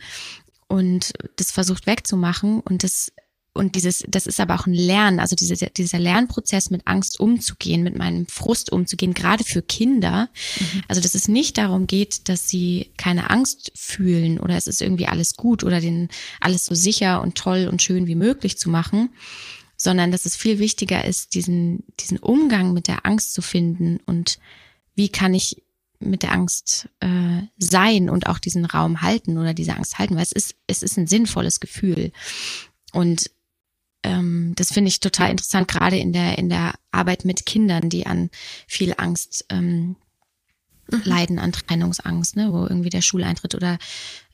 und das versucht wegzumachen und das und dieses, das ist aber auch ein Lernen, also diese, dieser Lernprozess mit Angst umzugehen, mit meinem Frust umzugehen, gerade für Kinder. Mhm. Also, dass es nicht darum geht, dass sie keine Angst fühlen oder es ist irgendwie alles gut oder den alles so sicher und toll und schön wie möglich zu machen, sondern dass es viel wichtiger ist, diesen, diesen Umgang mit der Angst zu finden und wie kann ich mit der Angst äh, sein und auch diesen Raum halten oder diese Angst halten, weil es ist, es ist ein sinnvolles Gefühl. Und ähm, das finde ich total interessant, gerade in der, in der Arbeit mit Kindern, die an viel Angst ähm, mhm. leiden an Trennungsangst, ne, wo irgendwie der Schuleintritt oder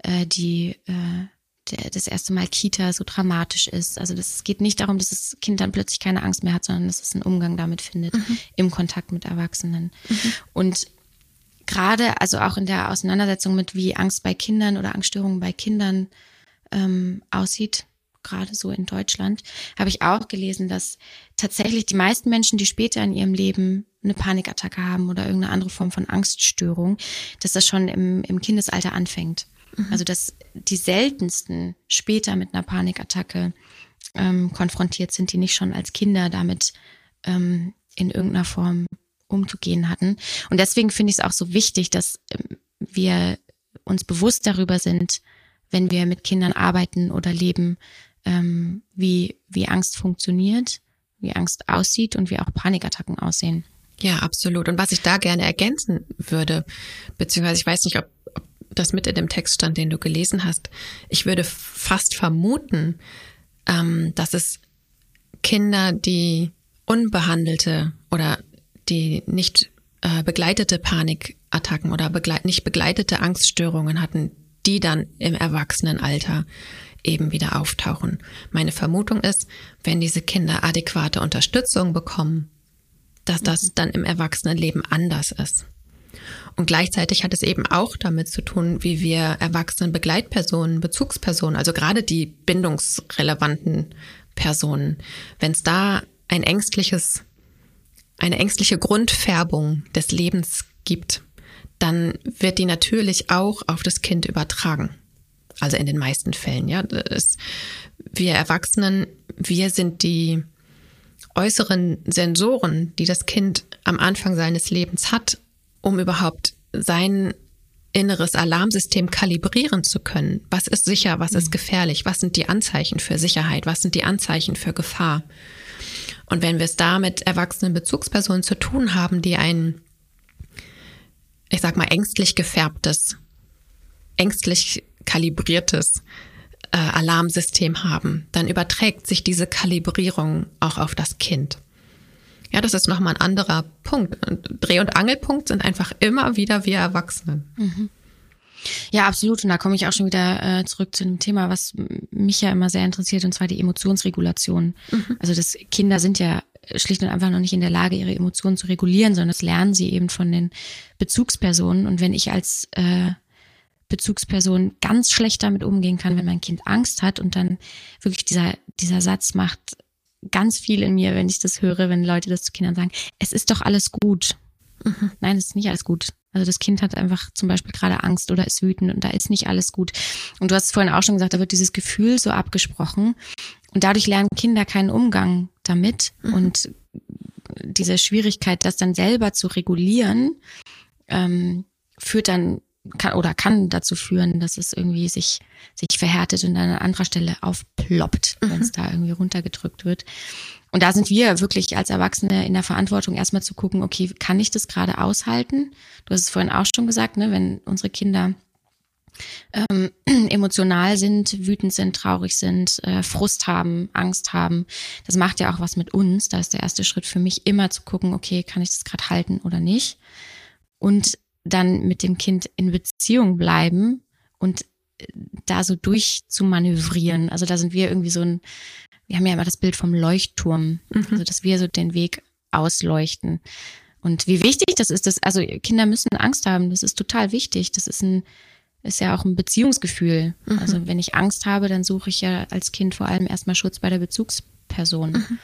äh, die äh, der, das erste Mal Kita so dramatisch ist. Also das geht nicht darum, dass das Kind dann plötzlich keine Angst mehr hat, sondern dass es einen Umgang damit findet mhm. im Kontakt mit Erwachsenen. Mhm. Und gerade, also auch in der Auseinandersetzung mit, wie Angst bei Kindern oder Angststörungen bei Kindern ähm, aussieht, gerade so in Deutschland, habe ich auch gelesen, dass tatsächlich die meisten Menschen, die später in ihrem Leben eine Panikattacke haben oder irgendeine andere Form von Angststörung, dass das schon im, im Kindesalter anfängt. Mhm. Also dass die seltensten später mit einer Panikattacke ähm, konfrontiert sind, die nicht schon als Kinder damit ähm, in irgendeiner Form umzugehen hatten. Und deswegen finde ich es auch so wichtig, dass ähm, wir uns bewusst darüber sind, wenn wir mit Kindern arbeiten oder leben, ähm, wie, wie Angst funktioniert, wie Angst aussieht und wie auch Panikattacken aussehen. Ja, absolut. Und was ich da gerne ergänzen würde, beziehungsweise ich weiß nicht, ob, ob das mit in dem Text stand, den du gelesen hast, ich würde fast vermuten, ähm, dass es Kinder, die unbehandelte oder die nicht äh, begleitete Panikattacken oder begleit nicht begleitete Angststörungen hatten, die dann im Erwachsenenalter eben wieder auftauchen. Meine Vermutung ist, wenn diese Kinder adäquate Unterstützung bekommen, dass das mhm. dann im Erwachsenenleben anders ist. Und gleichzeitig hat es eben auch damit zu tun, wie wir erwachsenen Begleitpersonen, Bezugspersonen, also gerade die bindungsrelevanten Personen, wenn es da ein ängstliches, eine ängstliche Grundfärbung des Lebens gibt, dann wird die natürlich auch auf das Kind übertragen. Also in den meisten Fällen, ja. Das, wir Erwachsenen, wir sind die äußeren Sensoren, die das Kind am Anfang seines Lebens hat, um überhaupt sein inneres Alarmsystem kalibrieren zu können. Was ist sicher, was ist mhm. gefährlich, was sind die Anzeichen für Sicherheit, was sind die Anzeichen für Gefahr. Und wenn wir es da mit erwachsenen Bezugspersonen zu tun haben, die ein, ich sag mal, ängstlich gefärbtes, ängstlich kalibriertes äh, Alarmsystem haben, dann überträgt sich diese Kalibrierung auch auf das Kind. Ja, das ist nochmal ein anderer Punkt. Dreh- und Angelpunkt sind einfach immer wieder wir Erwachsenen. Mhm. Ja, absolut. Und da komme ich auch schon wieder äh, zurück zu dem Thema, was mich ja immer sehr interessiert, und zwar die Emotionsregulation. Mhm. Also das Kinder sind ja schlicht und einfach noch nicht in der Lage, ihre Emotionen zu regulieren, sondern das lernen sie eben von den Bezugspersonen. Und wenn ich als äh, Bezugsperson ganz schlecht damit umgehen kann, wenn mein Kind Angst hat und dann wirklich dieser, dieser Satz macht ganz viel in mir, wenn ich das höre, wenn Leute das zu Kindern sagen, es ist doch alles gut. Mhm. Nein, es ist nicht alles gut. Also das Kind hat einfach zum Beispiel gerade Angst oder ist wütend und da ist nicht alles gut. Und du hast vorhin auch schon gesagt, da wird dieses Gefühl so abgesprochen und dadurch lernen Kinder keinen Umgang damit mhm. und diese Schwierigkeit, das dann selber zu regulieren, ähm, führt dann kann oder kann dazu führen, dass es irgendwie sich, sich verhärtet und an anderer Stelle aufploppt, mhm. wenn es da irgendwie runtergedrückt wird. Und da sind wir wirklich als Erwachsene in der Verantwortung, erstmal zu gucken, okay, kann ich das gerade aushalten? Du hast es vorhin auch schon gesagt, ne, wenn unsere Kinder ähm, emotional sind, wütend sind, traurig sind, äh, Frust haben, Angst haben. Das macht ja auch was mit uns. Da ist der erste Schritt für mich immer zu gucken, okay, kann ich das gerade halten oder nicht? Und dann mit dem Kind in Beziehung bleiben und äh, da so durchzumanövrieren. Also da sind wir irgendwie so ein, wir haben ja immer das Bild vom Leuchtturm, mhm. also dass wir so den Weg ausleuchten. Und wie wichtig das ist, dass, also Kinder müssen Angst haben, das ist total wichtig. Das ist ein, ist ja auch ein Beziehungsgefühl. Mhm. Also wenn ich Angst habe, dann suche ich ja als Kind vor allem erstmal Schutz bei der Bezugsperson. Mhm.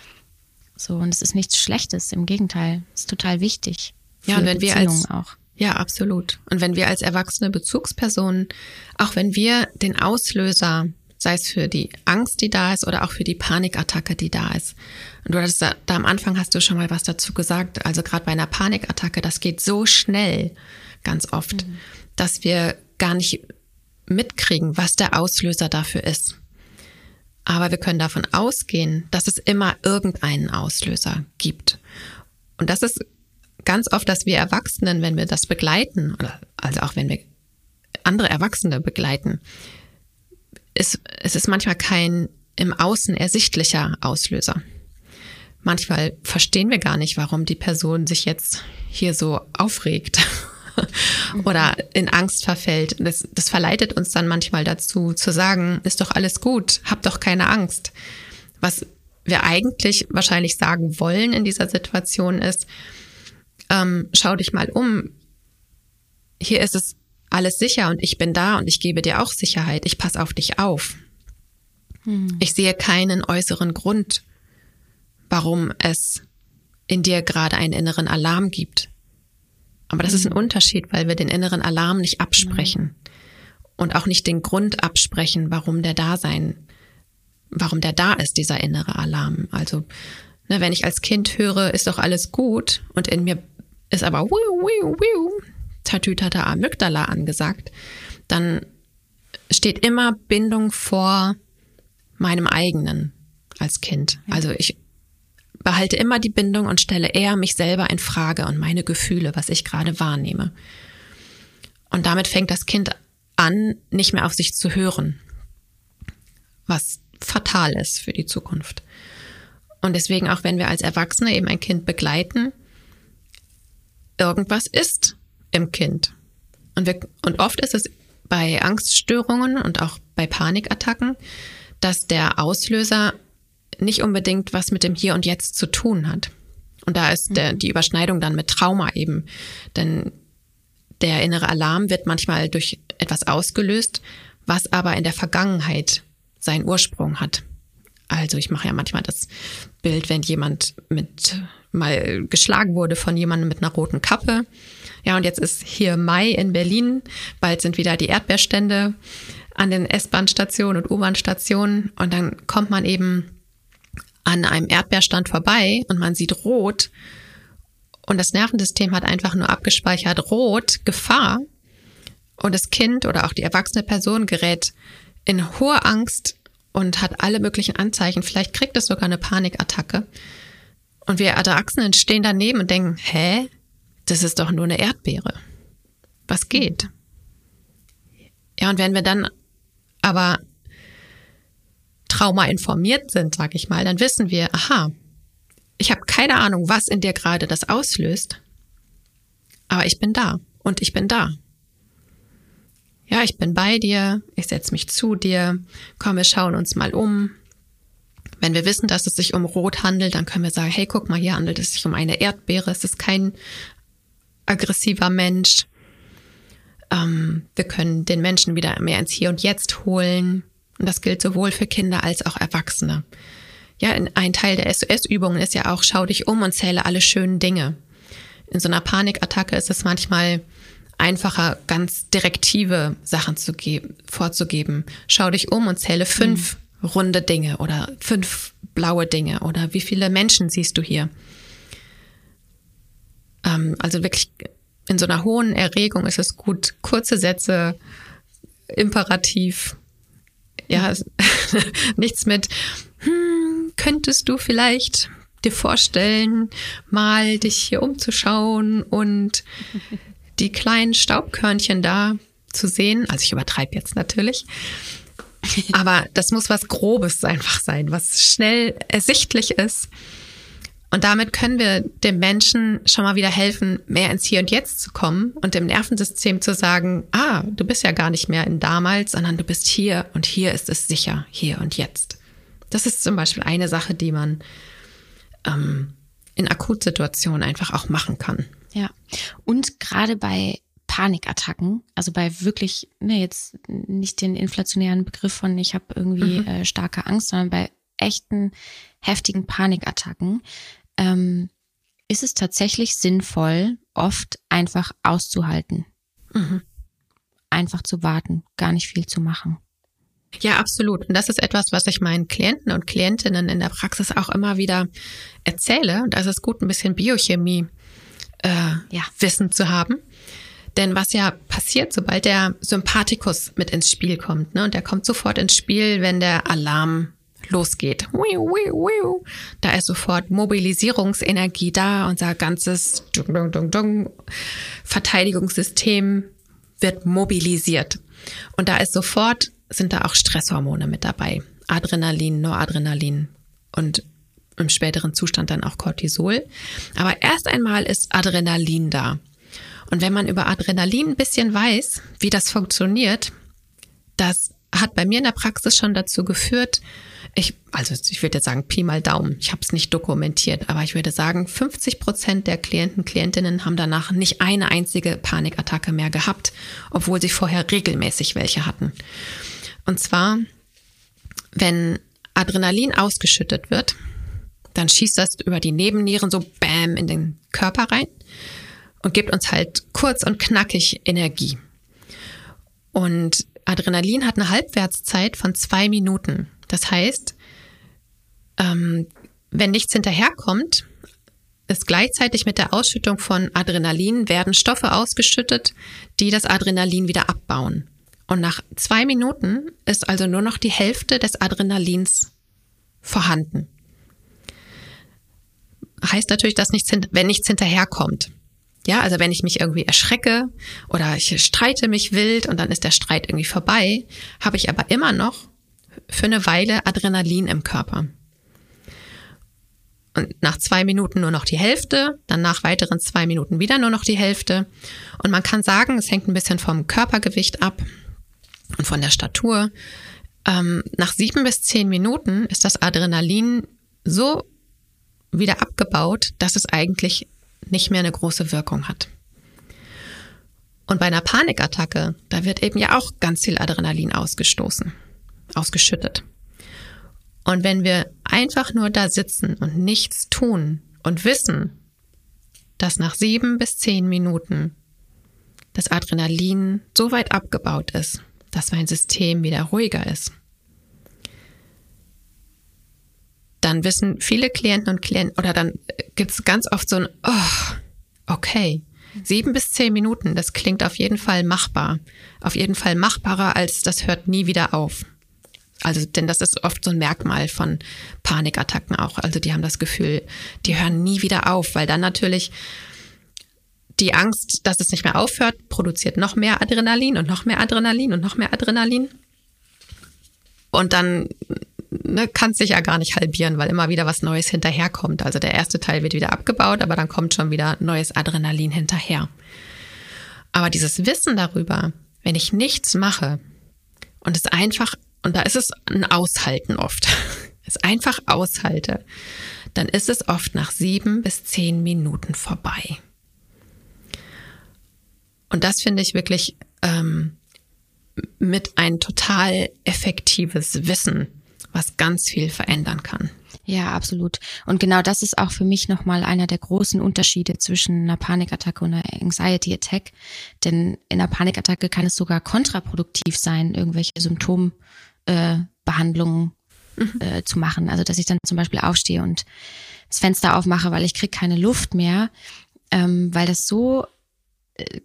So, und es ist nichts Schlechtes, im Gegenteil. Es ist total wichtig. Ja, und wenn wir als, auch. Ja, absolut. Und wenn wir als erwachsene Bezugspersonen, auch wenn wir den Auslöser, sei es für die Angst, die da ist, oder auch für die Panikattacke, die da ist. Und du hattest da, da am Anfang hast du schon mal was dazu gesagt. Also gerade bei einer Panikattacke, das geht so schnell, ganz oft, mhm. dass wir gar nicht mitkriegen, was der Auslöser dafür ist. Aber wir können davon ausgehen, dass es immer irgendeinen Auslöser gibt. Und das ist ganz oft, dass wir Erwachsenen, wenn wir das begleiten, also auch wenn wir andere Erwachsene begleiten, ist, es ist manchmal kein im Außen ersichtlicher Auslöser. Manchmal verstehen wir gar nicht, warum die Person sich jetzt hier so aufregt oder in Angst verfällt. Das, das verleitet uns dann manchmal dazu zu sagen, ist doch alles gut, hab doch keine Angst. Was wir eigentlich wahrscheinlich sagen wollen in dieser Situation ist, ähm, schau dich mal um. Hier ist es alles sicher und ich bin da und ich gebe dir auch Sicherheit. Ich passe auf dich auf. Hm. Ich sehe keinen äußeren Grund, warum es in dir gerade einen inneren Alarm gibt. Aber das hm. ist ein hm. Unterschied, weil wir den inneren Alarm nicht absprechen hm. und auch nicht den Grund absprechen, warum der da sein, warum der da ist, dieser innere Alarm. Also, ne, wenn ich als Kind höre, ist doch alles gut und in mir ist aber wiu, wiu, wiu, Tatütata Amygdala angesagt, dann steht immer Bindung vor meinem eigenen als Kind. Also ich behalte immer die Bindung und stelle eher mich selber in Frage und meine Gefühle, was ich gerade wahrnehme. Und damit fängt das Kind an, nicht mehr auf sich zu hören, was fatal ist für die Zukunft. Und deswegen auch wenn wir als Erwachsene eben ein Kind begleiten, irgendwas ist im Kind. Und, wir, und oft ist es bei Angststörungen und auch bei Panikattacken, dass der Auslöser nicht unbedingt was mit dem Hier und Jetzt zu tun hat. Und da ist der, die Überschneidung dann mit Trauma eben. Denn der innere Alarm wird manchmal durch etwas ausgelöst, was aber in der Vergangenheit seinen Ursprung hat. Also ich mache ja manchmal das Bild, wenn jemand mit mal geschlagen wurde von jemandem mit einer roten Kappe. Ja, und jetzt ist hier Mai in Berlin. Bald sind wieder die Erdbeerstände an den S-Bahn-Stationen und U-Bahn-Stationen. Und dann kommt man eben an einem Erdbeerstand vorbei und man sieht rot. Und das Nervensystem hat einfach nur abgespeichert rot, Gefahr. Und das Kind oder auch die erwachsene Person gerät in hohe Angst und hat alle möglichen Anzeichen. Vielleicht kriegt es sogar eine Panikattacke. Und wir Erwachsenen stehen daneben und denken, hä? Das ist doch nur eine Erdbeere. Was geht? Ja, und wenn wir dann aber Trauma informiert sind, sag ich mal, dann wissen wir, aha, ich habe keine Ahnung, was in dir gerade das auslöst, aber ich bin da und ich bin da. Ja, ich bin bei dir, ich setze mich zu dir, komm, wir schauen uns mal um, wenn wir wissen, dass es sich um Rot handelt, dann können wir sagen, hey, guck mal, hier handelt es sich um eine Erdbeere. Es ist kein aggressiver Mensch. Ähm, wir können den Menschen wieder mehr ins Hier und Jetzt holen. Und das gilt sowohl für Kinder als auch Erwachsene. Ja, ein Teil der SOS-Übungen ist ja auch, schau dich um und zähle alle schönen Dinge. In so einer Panikattacke ist es manchmal einfacher, ganz direktive Sachen zu geben, vorzugeben. Schau dich um und zähle fünf mhm runde Dinge oder fünf blaue Dinge oder wie viele Menschen siehst du hier? Ähm, also wirklich in so einer hohen Erregung ist es gut, kurze Sätze, imperativ, ja, nichts mit, hm, könntest du vielleicht dir vorstellen, mal dich hier umzuschauen und die kleinen Staubkörnchen da zu sehen. Also ich übertreibe jetzt natürlich. Aber das muss was Grobes einfach sein, was schnell ersichtlich ist. Und damit können wir dem Menschen schon mal wieder helfen, mehr ins Hier und Jetzt zu kommen und dem Nervensystem zu sagen, ah, du bist ja gar nicht mehr in damals, sondern du bist hier und hier ist es sicher, hier und jetzt. Das ist zum Beispiel eine Sache, die man ähm, in Akutsituationen einfach auch machen kann. Ja, und gerade bei Panikattacken, also bei wirklich, ne, jetzt nicht den inflationären Begriff von ich habe irgendwie mhm. äh, starke Angst, sondern bei echten, heftigen Panikattacken, ähm, ist es tatsächlich sinnvoll, oft einfach auszuhalten. Mhm. Einfach zu warten, gar nicht viel zu machen. Ja, absolut. Und das ist etwas, was ich meinen Klienten und Klientinnen in der Praxis auch immer wieder erzähle. Und da ist es gut, ein bisschen Biochemie äh, ja, Wissen zu haben. Denn was ja passiert, sobald der Sympathikus mit ins Spiel kommt, ne, und der kommt sofort ins Spiel, wenn der Alarm losgeht. Da ist sofort Mobilisierungsenergie da, unser ganzes Verteidigungssystem wird mobilisiert. Und da ist sofort, sind da auch Stresshormone mit dabei. Adrenalin, Noradrenalin und im späteren Zustand dann auch Cortisol. Aber erst einmal ist Adrenalin da. Und wenn man über Adrenalin ein bisschen weiß, wie das funktioniert, das hat bei mir in der Praxis schon dazu geführt, ich, also ich würde sagen, Pi mal Daumen, ich habe es nicht dokumentiert, aber ich würde sagen, 50 Prozent der Klienten, Klientinnen haben danach nicht eine einzige Panikattacke mehr gehabt, obwohl sie vorher regelmäßig welche hatten. Und zwar, wenn Adrenalin ausgeschüttet wird, dann schießt das über die Nebennieren so bam in den Körper rein und gibt uns halt kurz und knackig Energie. Und Adrenalin hat eine Halbwertszeit von zwei Minuten. Das heißt, ähm, wenn nichts hinterherkommt, ist gleichzeitig mit der Ausschüttung von Adrenalin werden Stoffe ausgeschüttet, die das Adrenalin wieder abbauen. Und nach zwei Minuten ist also nur noch die Hälfte des Adrenalins vorhanden. Heißt natürlich, dass nichts, wenn nichts hinterherkommt. Ja, also wenn ich mich irgendwie erschrecke oder ich streite mich wild und dann ist der Streit irgendwie vorbei, habe ich aber immer noch für eine Weile Adrenalin im Körper. Und nach zwei Minuten nur noch die Hälfte, dann nach weiteren zwei Minuten wieder nur noch die Hälfte. Und man kann sagen, es hängt ein bisschen vom Körpergewicht ab und von der Statur. Ähm, nach sieben bis zehn Minuten ist das Adrenalin so wieder abgebaut, dass es eigentlich nicht mehr eine große Wirkung hat. Und bei einer Panikattacke, da wird eben ja auch ganz viel Adrenalin ausgestoßen ausgeschüttet. Und wenn wir einfach nur da sitzen und nichts tun und wissen, dass nach sieben bis zehn Minuten das Adrenalin so weit abgebaut ist, dass mein System wieder ruhiger ist, dann wissen viele Klienten und Klienten, oder dann gibt es ganz oft so ein, oh, okay, sieben bis zehn Minuten, das klingt auf jeden Fall machbar. Auf jeden Fall machbarer als das hört nie wieder auf. Also, denn das ist oft so ein Merkmal von Panikattacken auch. Also, die haben das Gefühl, die hören nie wieder auf, weil dann natürlich die Angst, dass es nicht mehr aufhört, produziert noch mehr Adrenalin und noch mehr Adrenalin und noch mehr Adrenalin. Und dann ne, kann sich ja gar nicht halbieren, weil immer wieder was Neues hinterherkommt. Also der erste Teil wird wieder abgebaut, aber dann kommt schon wieder neues Adrenalin hinterher. Aber dieses Wissen darüber, wenn ich nichts mache und es einfach und da ist es ein Aushalten oft, es einfach aushalte, dann ist es oft nach sieben bis zehn Minuten vorbei. Und das finde ich wirklich ähm, mit ein total effektives Wissen, was ganz viel verändern kann. Ja, absolut. Und genau das ist auch für mich nochmal einer der großen Unterschiede zwischen einer Panikattacke und einer Anxiety Attack. Denn in einer Panikattacke kann es sogar kontraproduktiv sein, irgendwelche Symptome äh, mhm. äh, zu machen. Also dass ich dann zum Beispiel aufstehe und das Fenster aufmache, weil ich kriege keine Luft mehr, ähm, weil das so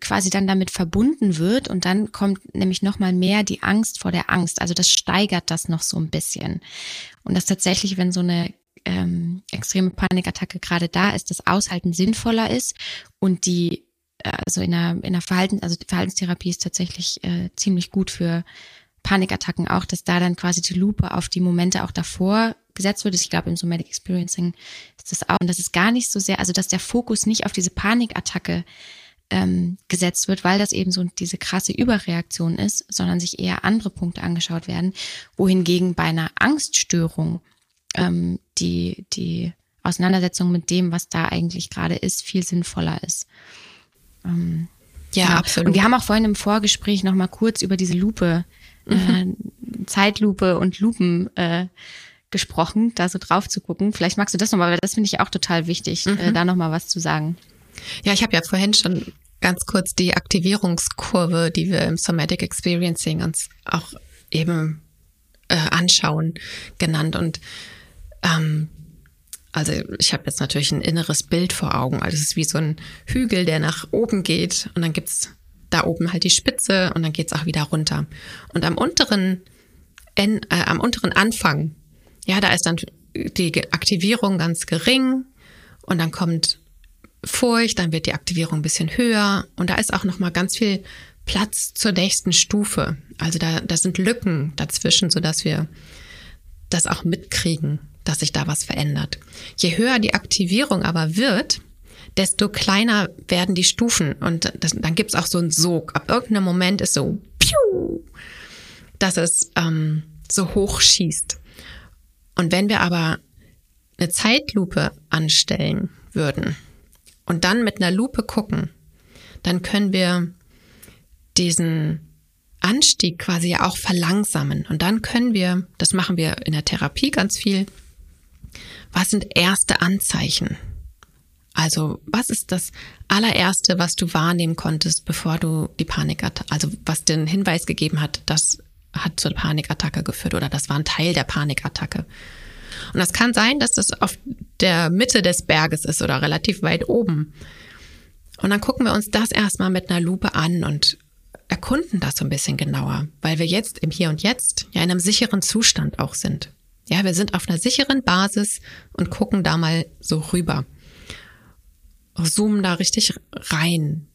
quasi dann damit verbunden wird und dann kommt nämlich noch mal mehr die Angst vor der Angst. Also das steigert das noch so ein bisschen. Und das tatsächlich, wenn so eine ähm, extreme Panikattacke gerade da ist, das Aushalten sinnvoller ist und die also in einer, in einer Verhalten, also die Verhaltenstherapie ist tatsächlich äh, ziemlich gut für Panikattacken auch, dass da dann quasi die Lupe auf die Momente auch davor gesetzt wird. Ich glaube, im Somatic Experiencing ist das auch. Und das ist gar nicht so sehr, also dass der Fokus nicht auf diese Panikattacke ähm, gesetzt wird, weil das eben so diese krasse Überreaktion ist, sondern sich eher andere Punkte angeschaut werden, wohingegen bei einer Angststörung ähm, die, die Auseinandersetzung mit dem, was da eigentlich gerade ist, viel sinnvoller ist. Ähm, ja, genau. absolut. Und wir haben auch vorhin im Vorgespräch nochmal kurz über diese Lupe mhm. äh, Zeitlupe und Lupen äh, gesprochen, da so drauf zu gucken. Vielleicht magst du das nochmal, weil das finde ich auch total wichtig, äh, mhm. äh, da nochmal was zu sagen. Ja, ich habe ja vorhin schon ganz kurz die Aktivierungskurve, die wir im Somatic Experiencing uns auch eben äh, anschauen, genannt. Und ähm, also ich habe jetzt natürlich ein inneres Bild vor Augen. Also es ist wie so ein Hügel, der nach oben geht und dann gibt's da oben halt die Spitze und dann geht's auch wieder runter. Und am unteren, äh, am unteren Anfang, ja, da ist dann die Aktivierung ganz gering und dann kommt Furcht, dann wird die Aktivierung ein bisschen höher und da ist auch noch mal ganz viel Platz zur nächsten Stufe. Also da, da sind Lücken dazwischen, so dass wir das auch mitkriegen, dass sich da was verändert. Je höher die Aktivierung aber wird, desto kleiner werden die Stufen und das, dann gibt's auch so einen Sog. Ab irgendeinem Moment ist so, piu, dass es ähm, so hoch schießt. Und wenn wir aber eine Zeitlupe anstellen würden und dann mit einer Lupe gucken, dann können wir diesen Anstieg quasi ja auch verlangsamen. Und dann können wir, das machen wir in der Therapie ganz viel, was sind erste Anzeichen? Also, was ist das allererste, was du wahrnehmen konntest, bevor du die Panikattacke, also was den Hinweis gegeben hat, das hat zur Panikattacke geführt oder das war ein Teil der Panikattacke? Und das kann sein, dass das auf der Mitte des Berges ist oder relativ weit oben. Und dann gucken wir uns das erstmal mit einer Lupe an und erkunden das so ein bisschen genauer, weil wir jetzt im Hier und Jetzt ja in einem sicheren Zustand auch sind. Ja, wir sind auf einer sicheren Basis und gucken da mal so rüber. Zoomen da richtig rein.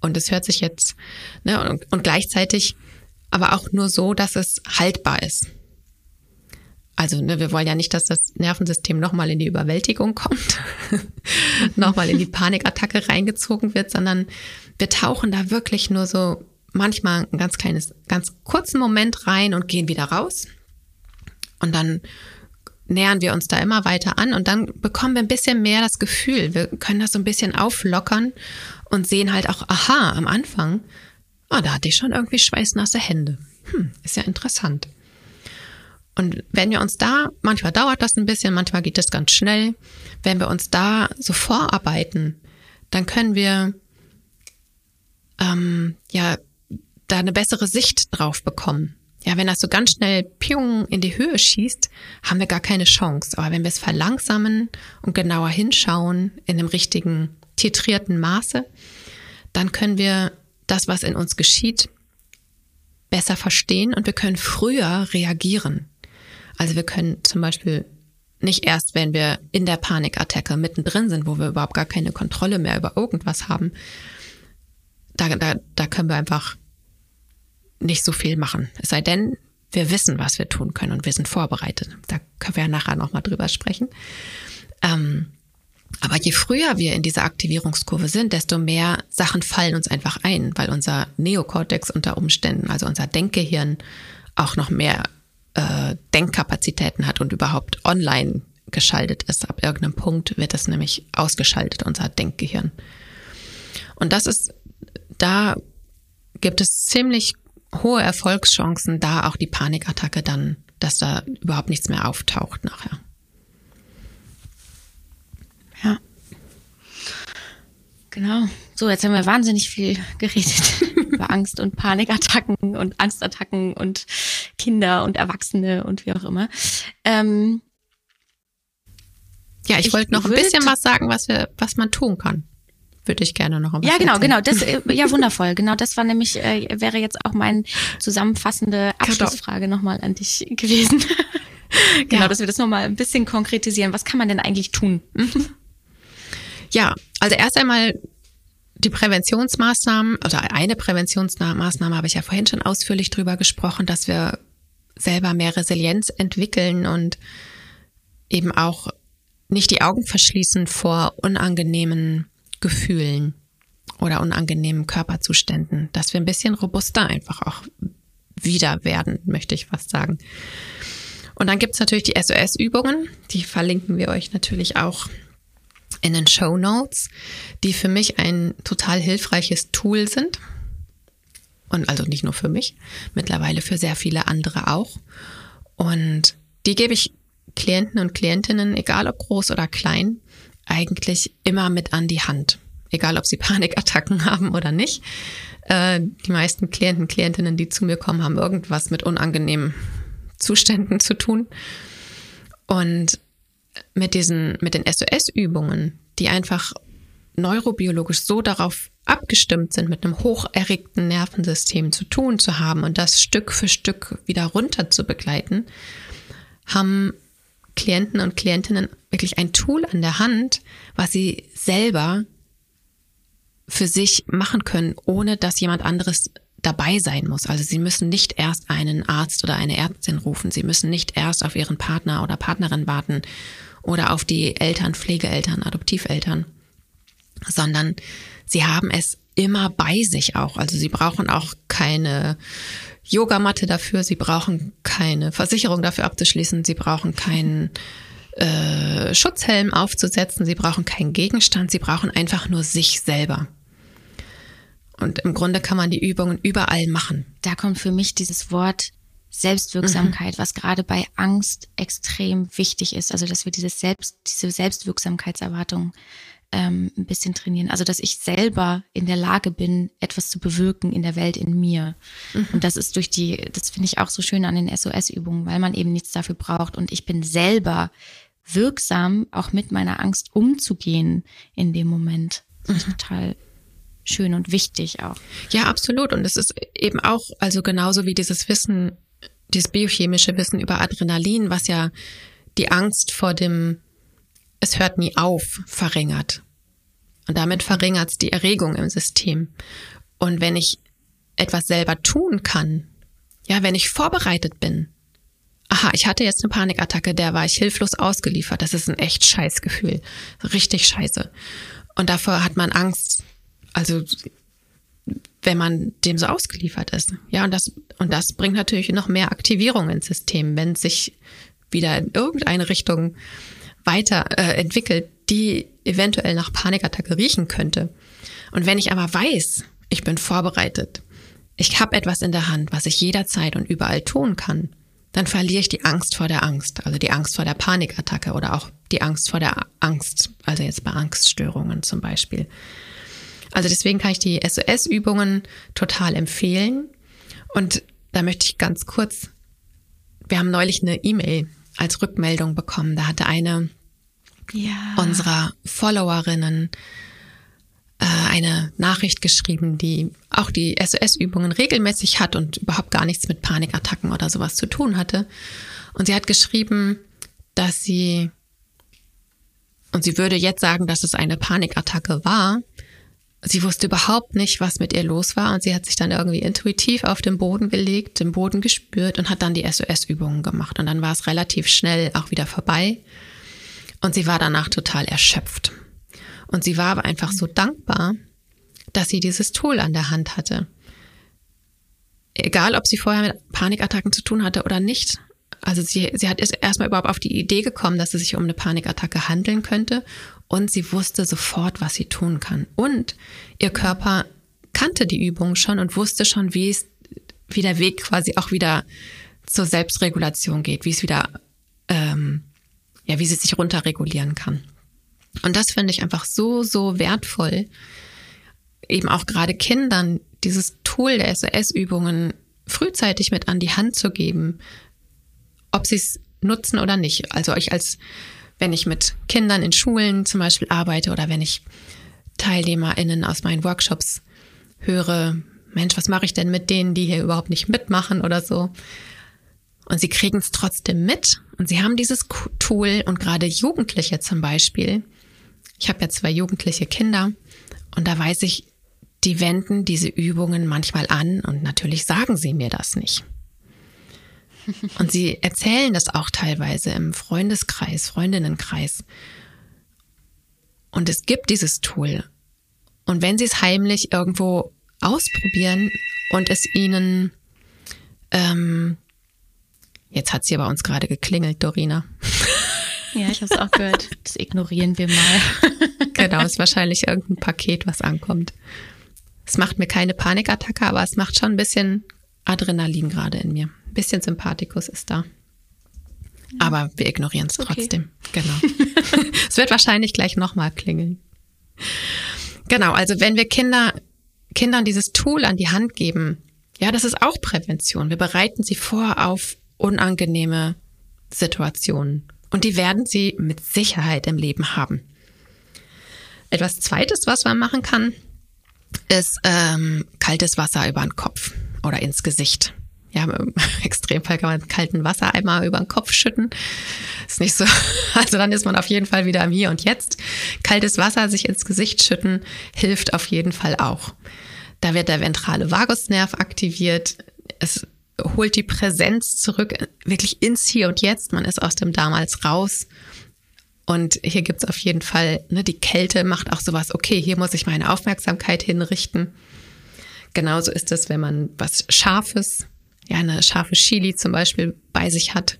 Und es hört sich jetzt, ne, und, und gleichzeitig aber auch nur so, dass es haltbar ist. Also ne, wir wollen ja nicht, dass das Nervensystem nochmal in die Überwältigung kommt, nochmal in die Panikattacke reingezogen wird, sondern wir tauchen da wirklich nur so manchmal ein ganz kleines, ganz kurzen Moment rein und gehen wieder raus. Und dann nähern wir uns da immer weiter an und dann bekommen wir ein bisschen mehr das Gefühl. Wir können das so ein bisschen auflockern und sehen halt auch, aha, am Anfang, ah, da hatte ich schon irgendwie schweißnasse Hände. Hm, ist ja interessant. Und wenn wir uns da, manchmal dauert das ein bisschen, manchmal geht das ganz schnell, wenn wir uns da so vorarbeiten, dann können wir ähm, ja da eine bessere Sicht drauf bekommen. Ja, wenn das so ganz schnell piung in die Höhe schießt, haben wir gar keine Chance. Aber wenn wir es verlangsamen und genauer hinschauen in dem richtigen titrierten Maße, dann können wir das, was in uns geschieht, besser verstehen und wir können früher reagieren. Also wir können zum Beispiel nicht erst, wenn wir in der Panikattacke mittendrin sind, wo wir überhaupt gar keine Kontrolle mehr über irgendwas haben, da, da, da können wir einfach nicht so viel machen. Es sei denn, wir wissen, was wir tun können und wir sind vorbereitet. Da können wir ja nachher nochmal drüber sprechen. Ähm, aber je früher wir in dieser Aktivierungskurve sind, desto mehr Sachen fallen uns einfach ein, weil unser Neokortex unter Umständen, also unser Denkgehirn, auch noch mehr äh, Denkkapazitäten hat und überhaupt online geschaltet ist. Ab irgendeinem Punkt wird das nämlich ausgeschaltet, unser Denkgehirn. Und das ist, da gibt es ziemlich hohe Erfolgschancen, da auch die Panikattacke dann, dass da überhaupt nichts mehr auftaucht nachher. Ja. Genau. So, jetzt haben wir wahnsinnig viel geredet über Angst und Panikattacken und Angstattacken und Kinder und Erwachsene und wie auch immer. Ähm, ja, ich, ich wollte noch ein bisschen was sagen, was wir, was man tun kann würde ich gerne noch Ja, genau, erzählen. genau. Das, äh, ja, wundervoll. Genau, das war nämlich, äh, wäre jetzt auch mein zusammenfassende Abschlussfrage nochmal an dich gewesen. genau, ja. dass wir das nochmal ein bisschen konkretisieren. Was kann man denn eigentlich tun? ja, also erst einmal die Präventionsmaßnahmen oder eine Präventionsmaßnahme habe ich ja vorhin schon ausführlich drüber gesprochen, dass wir selber mehr Resilienz entwickeln und eben auch nicht die Augen verschließen vor unangenehmen Gefühlen oder unangenehmen Körperzuständen, dass wir ein bisschen robuster einfach auch wieder werden, möchte ich fast sagen. Und dann gibt's natürlich die SOS-Übungen, die verlinken wir euch natürlich auch in den Show Notes, die für mich ein total hilfreiches Tool sind. Und also nicht nur für mich, mittlerweile für sehr viele andere auch. Und die gebe ich Klienten und Klientinnen, egal ob groß oder klein, eigentlich immer mit an die Hand. Egal, ob sie Panikattacken haben oder nicht. Äh, die meisten Klienten, Klientinnen, die zu mir kommen, haben irgendwas mit unangenehmen Zuständen zu tun. Und mit diesen, mit den SOS-Übungen, die einfach neurobiologisch so darauf abgestimmt sind, mit einem hocherregten Nervensystem zu tun zu haben und das Stück für Stück wieder runter zu begleiten, haben Klienten und Klientinnen wirklich ein Tool an der Hand, was sie selber für sich machen können, ohne dass jemand anderes dabei sein muss. Also sie müssen nicht erst einen Arzt oder eine Ärztin rufen. Sie müssen nicht erst auf ihren Partner oder Partnerin warten oder auf die Eltern, Pflegeeltern, Adoptiveltern, sondern sie haben es immer bei sich auch. Also sie brauchen auch keine Yogamatte dafür, sie brauchen keine Versicherung dafür abzuschließen, sie brauchen keinen äh, Schutzhelm aufzusetzen, sie brauchen keinen Gegenstand, sie brauchen einfach nur sich selber. Und im Grunde kann man die Übungen überall machen. Da kommt für mich dieses Wort Selbstwirksamkeit, mhm. was gerade bei Angst extrem wichtig ist. Also dass wir diese Selbst, diese Selbstwirksamkeitserwartung ähm, ein bisschen trainieren. Also dass ich selber in der Lage bin, etwas zu bewirken in der Welt, in mir. Mhm. Und das ist durch die, das finde ich auch so schön an den SOS-Übungen, weil man eben nichts dafür braucht. Und ich bin selber wirksam, auch mit meiner Angst umzugehen in dem Moment. Mhm. total schön und wichtig auch. Ja, absolut. Und es ist eben auch, also genauso wie dieses Wissen, dieses biochemische Wissen über Adrenalin, was ja die Angst vor dem es hört nie auf verringert. Und damit verringert es die Erregung im System. Und wenn ich etwas selber tun kann, ja, wenn ich vorbereitet bin, aha, ich hatte jetzt eine Panikattacke, der war ich hilflos ausgeliefert. Das ist ein echt scheiß Gefühl. Richtig scheiße. Und davor hat man Angst. Also, wenn man dem so ausgeliefert ist. Ja, und das, und das bringt natürlich noch mehr Aktivierung ins System, wenn sich wieder in irgendeine Richtung weiterentwickelt, äh, die eventuell nach Panikattacke riechen könnte. Und wenn ich aber weiß, ich bin vorbereitet, ich habe etwas in der Hand, was ich jederzeit und überall tun kann, dann verliere ich die Angst vor der Angst, also die Angst vor der Panikattacke oder auch die Angst vor der Angst, also jetzt bei Angststörungen zum Beispiel. Also deswegen kann ich die SOS-Übungen total empfehlen. Und da möchte ich ganz kurz, wir haben neulich eine E-Mail als Rückmeldung bekommen. Da hatte eine ja. unserer Followerinnen äh, eine Nachricht geschrieben, die auch die SOS-Übungen regelmäßig hat und überhaupt gar nichts mit Panikattacken oder sowas zu tun hatte. Und sie hat geschrieben, dass sie, und sie würde jetzt sagen, dass es eine Panikattacke war, sie wusste überhaupt nicht, was mit ihr los war und sie hat sich dann irgendwie intuitiv auf den Boden gelegt, den Boden gespürt und hat dann die SOS-Übungen gemacht. Und dann war es relativ schnell auch wieder vorbei und sie war danach total erschöpft. Und sie war aber einfach so dankbar, dass sie dieses Tool an der Hand hatte. Egal, ob sie vorher mit Panikattacken zu tun hatte oder nicht. Also sie, sie hat erstmal überhaupt auf die Idee gekommen, dass es sich um eine Panikattacke handeln könnte und sie wusste sofort, was sie tun kann. Und ihr Körper kannte die Übung schon und wusste schon, wie es, wie der Weg quasi auch wieder zur Selbstregulation geht, wie es wieder, ähm, ja, wie sie sich runterregulieren kann. Und das finde ich einfach so, so wertvoll, eben auch gerade Kindern dieses Tool der SOS-Übungen frühzeitig mit an die Hand zu geben, ob sie es nutzen oder nicht. Also euch als wenn ich mit Kindern in Schulen zum Beispiel arbeite oder wenn ich TeilnehmerInnen aus meinen Workshops höre, Mensch, was mache ich denn mit denen, die hier überhaupt nicht mitmachen oder so? Und sie kriegen es trotzdem mit und sie haben dieses Tool und gerade Jugendliche zum Beispiel. Ich habe ja zwei jugendliche Kinder und da weiß ich, die wenden diese Übungen manchmal an und natürlich sagen sie mir das nicht. Und sie erzählen das auch teilweise im Freundeskreis, Freundinnenkreis. Und es gibt dieses Tool. Und wenn sie es heimlich irgendwo ausprobieren und es ihnen, ähm, jetzt hat sie bei uns gerade geklingelt, Dorina. Ja, ich habe es auch gehört. Das ignorieren wir mal. genau, ist wahrscheinlich irgendein Paket, was ankommt. Es macht mir keine Panikattacke, aber es macht schon ein bisschen Adrenalin gerade in mir bisschen Sympathikus ist da. Aber wir ignorieren es trotzdem. Okay. Genau. es wird wahrscheinlich gleich nochmal klingeln. Genau, also wenn wir Kinder, Kindern dieses Tool an die Hand geben, ja, das ist auch Prävention. Wir bereiten sie vor auf unangenehme Situationen. Und die werden sie mit Sicherheit im Leben haben. Etwas Zweites, was man machen kann, ist ähm, kaltes Wasser über den Kopf oder ins Gesicht ja, im Extremfall kann man kalten Wassereimer über den Kopf schütten. Ist nicht so, also dann ist man auf jeden Fall wieder im Hier und Jetzt. Kaltes Wasser sich ins Gesicht schütten hilft auf jeden Fall auch. Da wird der ventrale Vagusnerv aktiviert. Es holt die Präsenz zurück, wirklich ins Hier und Jetzt. Man ist aus dem Damals raus Und hier gibt's auf jeden Fall, ne, die Kälte macht auch sowas, okay, hier muss ich meine Aufmerksamkeit hinrichten. Genauso ist es, wenn man was Scharfes, ja, eine scharfe Chili zum Beispiel bei sich hat.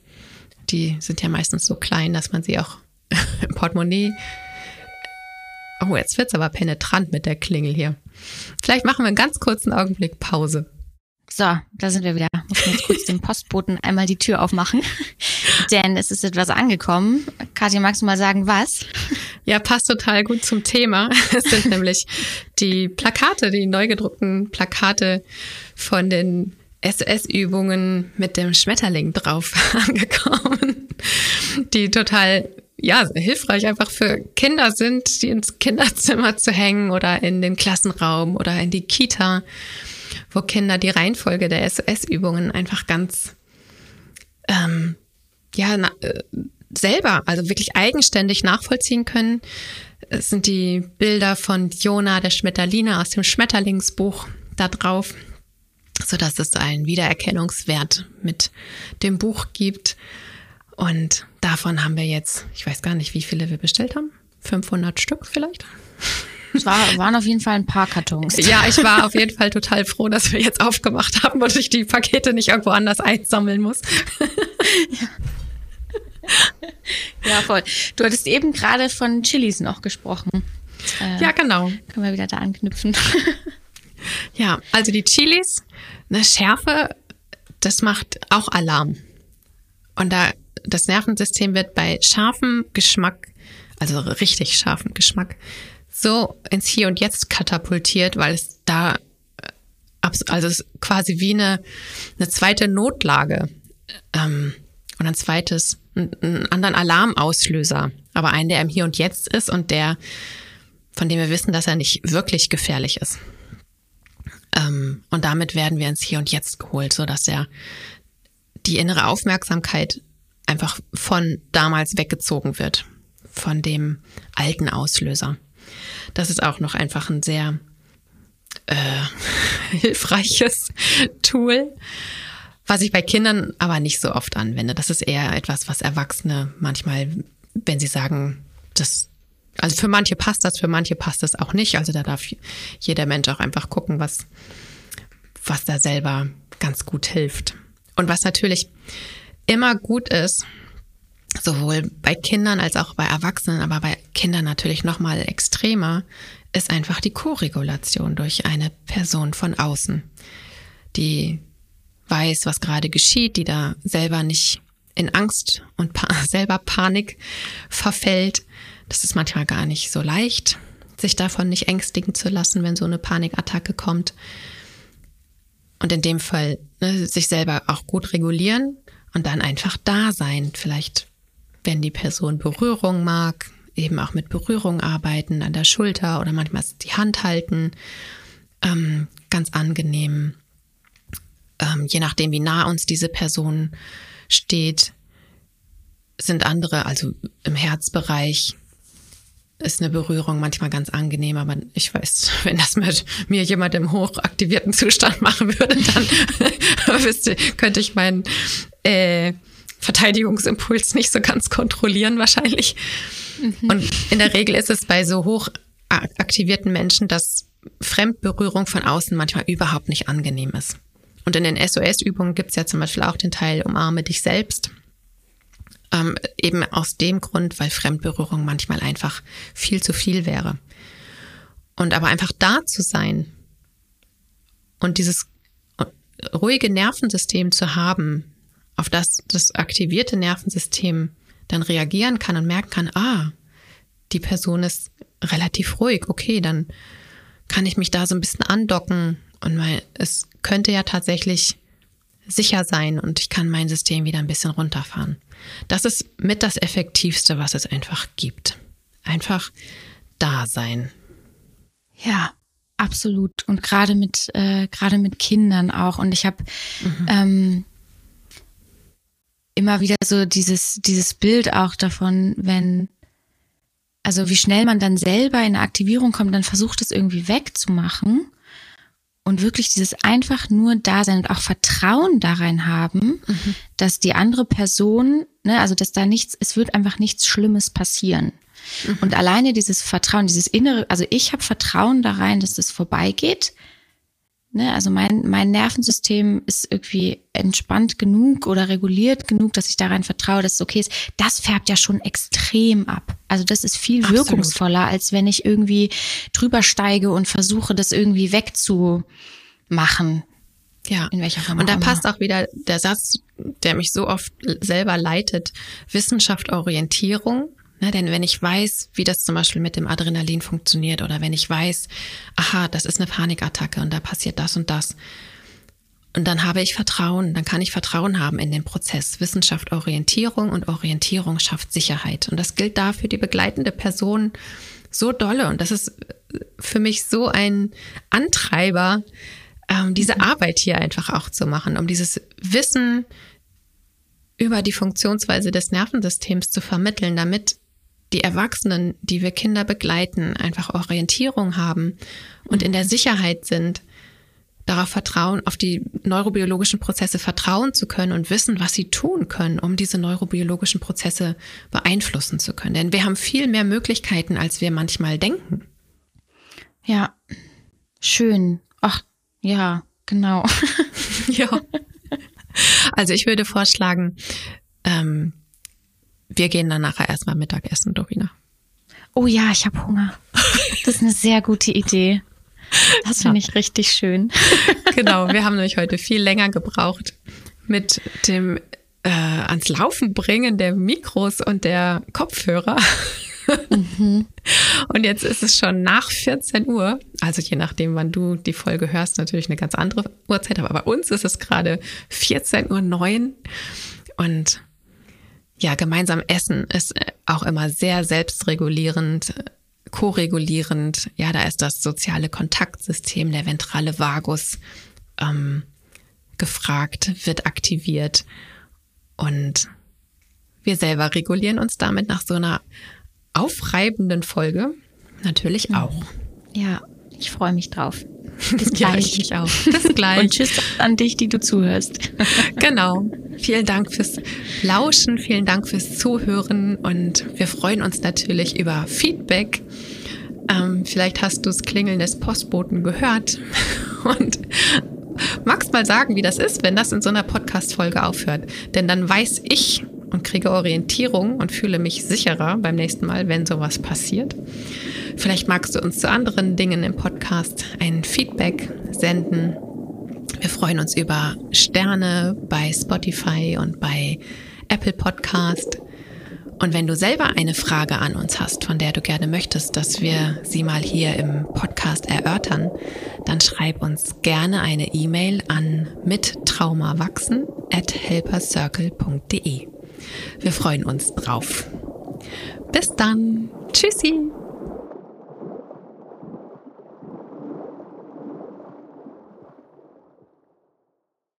Die sind ja meistens so klein, dass man sie auch im Portemonnaie. Oh, jetzt wird's aber penetrant mit der Klingel hier. Vielleicht machen wir einen ganz kurzen Augenblick Pause. So, da sind wir wieder. Muss jetzt kurz dem Postboten einmal die Tür aufmachen, denn es ist etwas angekommen. Katja, magst du mal sagen, was? Ja, passt total gut zum Thema. Es sind nämlich die Plakate, die neu gedruckten Plakate von den SS-Übungen mit dem Schmetterling drauf angekommen, die total ja, hilfreich einfach für Kinder sind, die ins Kinderzimmer zu hängen oder in den Klassenraum oder in die Kita wo Kinder die Reihenfolge der SOS-Übungen einfach ganz ähm, ja na, äh, selber, also wirklich eigenständig nachvollziehen können. Es sind die Bilder von Jona der Schmetterline aus dem Schmetterlingsbuch da drauf, so dass es einen Wiedererkennungswert mit dem Buch gibt. Und davon haben wir jetzt, ich weiß gar nicht, wie viele wir bestellt haben. 500 Stück vielleicht. Es war, waren auf jeden Fall ein paar Kartons. Ja, ich war auf jeden Fall total froh, dass wir jetzt aufgemacht haben und ich die Pakete nicht irgendwo anders einsammeln muss. Ja. Ja, voll. Du hattest eben gerade von Chilis noch gesprochen. Äh, ja, genau. Können wir wieder da anknüpfen. ja, also die Chilis, eine Schärfe, das macht auch Alarm. Und da das Nervensystem wird bei scharfem Geschmack, also richtig scharfem Geschmack, so ins Hier und Jetzt katapultiert, weil es da, äh, also es ist quasi wie eine, eine zweite Notlage ähm, und ein zweites, einen anderen Alarmauslöser, aber einen, der im Hier und Jetzt ist und der, von dem wir wissen, dass er nicht wirklich gefährlich ist. Ähm, und damit werden wir ins Hier und Jetzt geholt, so dass der die innere Aufmerksamkeit einfach von damals weggezogen wird, von dem alten Auslöser. Das ist auch noch einfach ein sehr äh, hilfreiches Tool, was ich bei Kindern aber nicht so oft anwende. Das ist eher etwas, was Erwachsene manchmal, wenn sie sagen, das also für manche passt das, für manche passt das auch nicht. Also da darf jeder Mensch auch einfach gucken, was, was da selber ganz gut hilft. Und was natürlich immer gut ist, sowohl bei Kindern als auch bei Erwachsenen, aber bei Kindern natürlich noch mal extremer, ist einfach die Koregulation durch eine Person von außen, die weiß, was gerade geschieht, die da selber nicht in Angst und pa selber Panik verfällt. Das ist manchmal gar nicht so leicht, sich davon nicht ängstigen zu lassen, wenn so eine Panikattacke kommt. Und in dem Fall ne, sich selber auch gut regulieren und dann einfach da sein. Vielleicht wenn die Person Berührung mag, eben auch mit Berührung arbeiten an der Schulter oder manchmal die Hand halten. Ähm, ganz angenehm. Ähm, je nachdem, wie nah uns diese Person steht, sind andere, also im Herzbereich, ist eine Berührung manchmal ganz angenehm, aber ich weiß, wenn das mit mir jemand im hochaktivierten Zustand machen würde, dann wüsste, könnte ich meinen äh, Verteidigungsimpuls nicht so ganz kontrollieren wahrscheinlich. Mhm. Und in der Regel ist es bei so hoch aktivierten Menschen, dass Fremdberührung von außen manchmal überhaupt nicht angenehm ist. Und in den SOS-Übungen gibt es ja zum Beispiel auch den Teil Umarme dich selbst. Ähm, eben aus dem Grund, weil Fremdberührung manchmal einfach viel zu viel wäre. Und aber einfach da zu sein und dieses ruhige Nervensystem zu haben, auf das das aktivierte Nervensystem dann reagieren kann und merken kann, ah, die Person ist relativ ruhig, okay, dann kann ich mich da so ein bisschen andocken und mal, es könnte ja tatsächlich sicher sein und ich kann mein System wieder ein bisschen runterfahren. Das ist mit das Effektivste, was es einfach gibt. Einfach da sein. Ja, absolut. Und gerade mit, äh, gerade mit Kindern auch. Und ich habe mhm. ähm, immer wieder so dieses, dieses Bild auch davon, wenn, also wie schnell man dann selber in eine Aktivierung kommt, dann versucht es irgendwie wegzumachen. Und wirklich dieses einfach nur Dasein und auch Vertrauen darin haben, mhm. dass die andere Person, ne, also dass da nichts, es wird einfach nichts Schlimmes passieren. Mhm. Und alleine dieses Vertrauen, dieses innere, also ich habe Vertrauen da rein, dass das vorbeigeht. Ne, also mein, mein Nervensystem ist irgendwie entspannt genug oder reguliert genug, dass ich daran vertraue, dass es okay ist. Das färbt ja schon extrem ab. Also das ist viel Absolut. wirkungsvoller, als wenn ich irgendwie drüber steige und versuche, das irgendwie wegzumachen. Ja, in welcher Form und da passt auch wieder der Satz, der mich so oft selber leitet, Wissenschaft, Orientierung. Ne, denn wenn ich weiß, wie das zum Beispiel mit dem Adrenalin funktioniert oder wenn ich weiß, aha, das ist eine Panikattacke und da passiert das und das. Und dann habe ich Vertrauen, dann kann ich Vertrauen haben in den Prozess. Wissenschaft Orientierung und Orientierung schafft Sicherheit. Und das gilt da für die begleitende Person so dolle. Und das ist für mich so ein Antreiber, ähm, diese mhm. Arbeit hier einfach auch zu machen, um dieses Wissen über die Funktionsweise des Nervensystems zu vermitteln, damit die Erwachsenen, die wir Kinder begleiten, einfach Orientierung haben und in der Sicherheit sind, darauf vertrauen, auf die neurobiologischen Prozesse vertrauen zu können und wissen, was sie tun können, um diese neurobiologischen Prozesse beeinflussen zu können. Denn wir haben viel mehr Möglichkeiten, als wir manchmal denken. Ja, schön. Ach, ja, genau. ja. Also ich würde vorschlagen, ähm, wir gehen dann nachher erstmal Mittagessen, Dorina. Oh ja, ich habe Hunger. Das ist eine sehr gute Idee. Das finde ich richtig schön. Genau, wir haben nämlich heute viel länger gebraucht mit dem äh, ans Laufen bringen der Mikros und der Kopfhörer. Mhm. Und jetzt ist es schon nach 14 Uhr, also je nachdem, wann du die Folge hörst, natürlich eine ganz andere Uhrzeit, aber bei uns ist es gerade 14.09 Uhr und ja, gemeinsam essen ist äh, auch immer sehr selbstregulierend, koregulierend. Ja, da ist das soziale Kontaktsystem, der ventrale Vagus ähm, gefragt, wird aktiviert und wir selber regulieren uns damit nach so einer aufreibenden Folge natürlich auch. Ja, ich freue mich drauf. Bis gleich. Ich auch. Bis gleich. Und tschüss an dich, die du zuhörst. genau. Vielen Dank fürs Lauschen, vielen Dank fürs Zuhören und wir freuen uns natürlich über Feedback. Ähm, vielleicht hast du das Klingeln des Postboten gehört und magst mal sagen, wie das ist, wenn das in so einer Podcast-Folge aufhört. Denn dann weiß ich und kriege Orientierung und fühle mich sicherer beim nächsten Mal, wenn sowas passiert. Vielleicht magst du uns zu anderen Dingen im Podcast ein Feedback senden. Wir freuen uns über Sterne bei Spotify und bei Apple Podcast. Und wenn du selber eine Frage an uns hast, von der du gerne möchtest, dass wir sie mal hier im Podcast erörtern, dann schreib uns gerne eine E-Mail an mittraumawachsen at helpercircle.de. Wir freuen uns drauf. Bis dann. Tschüssi.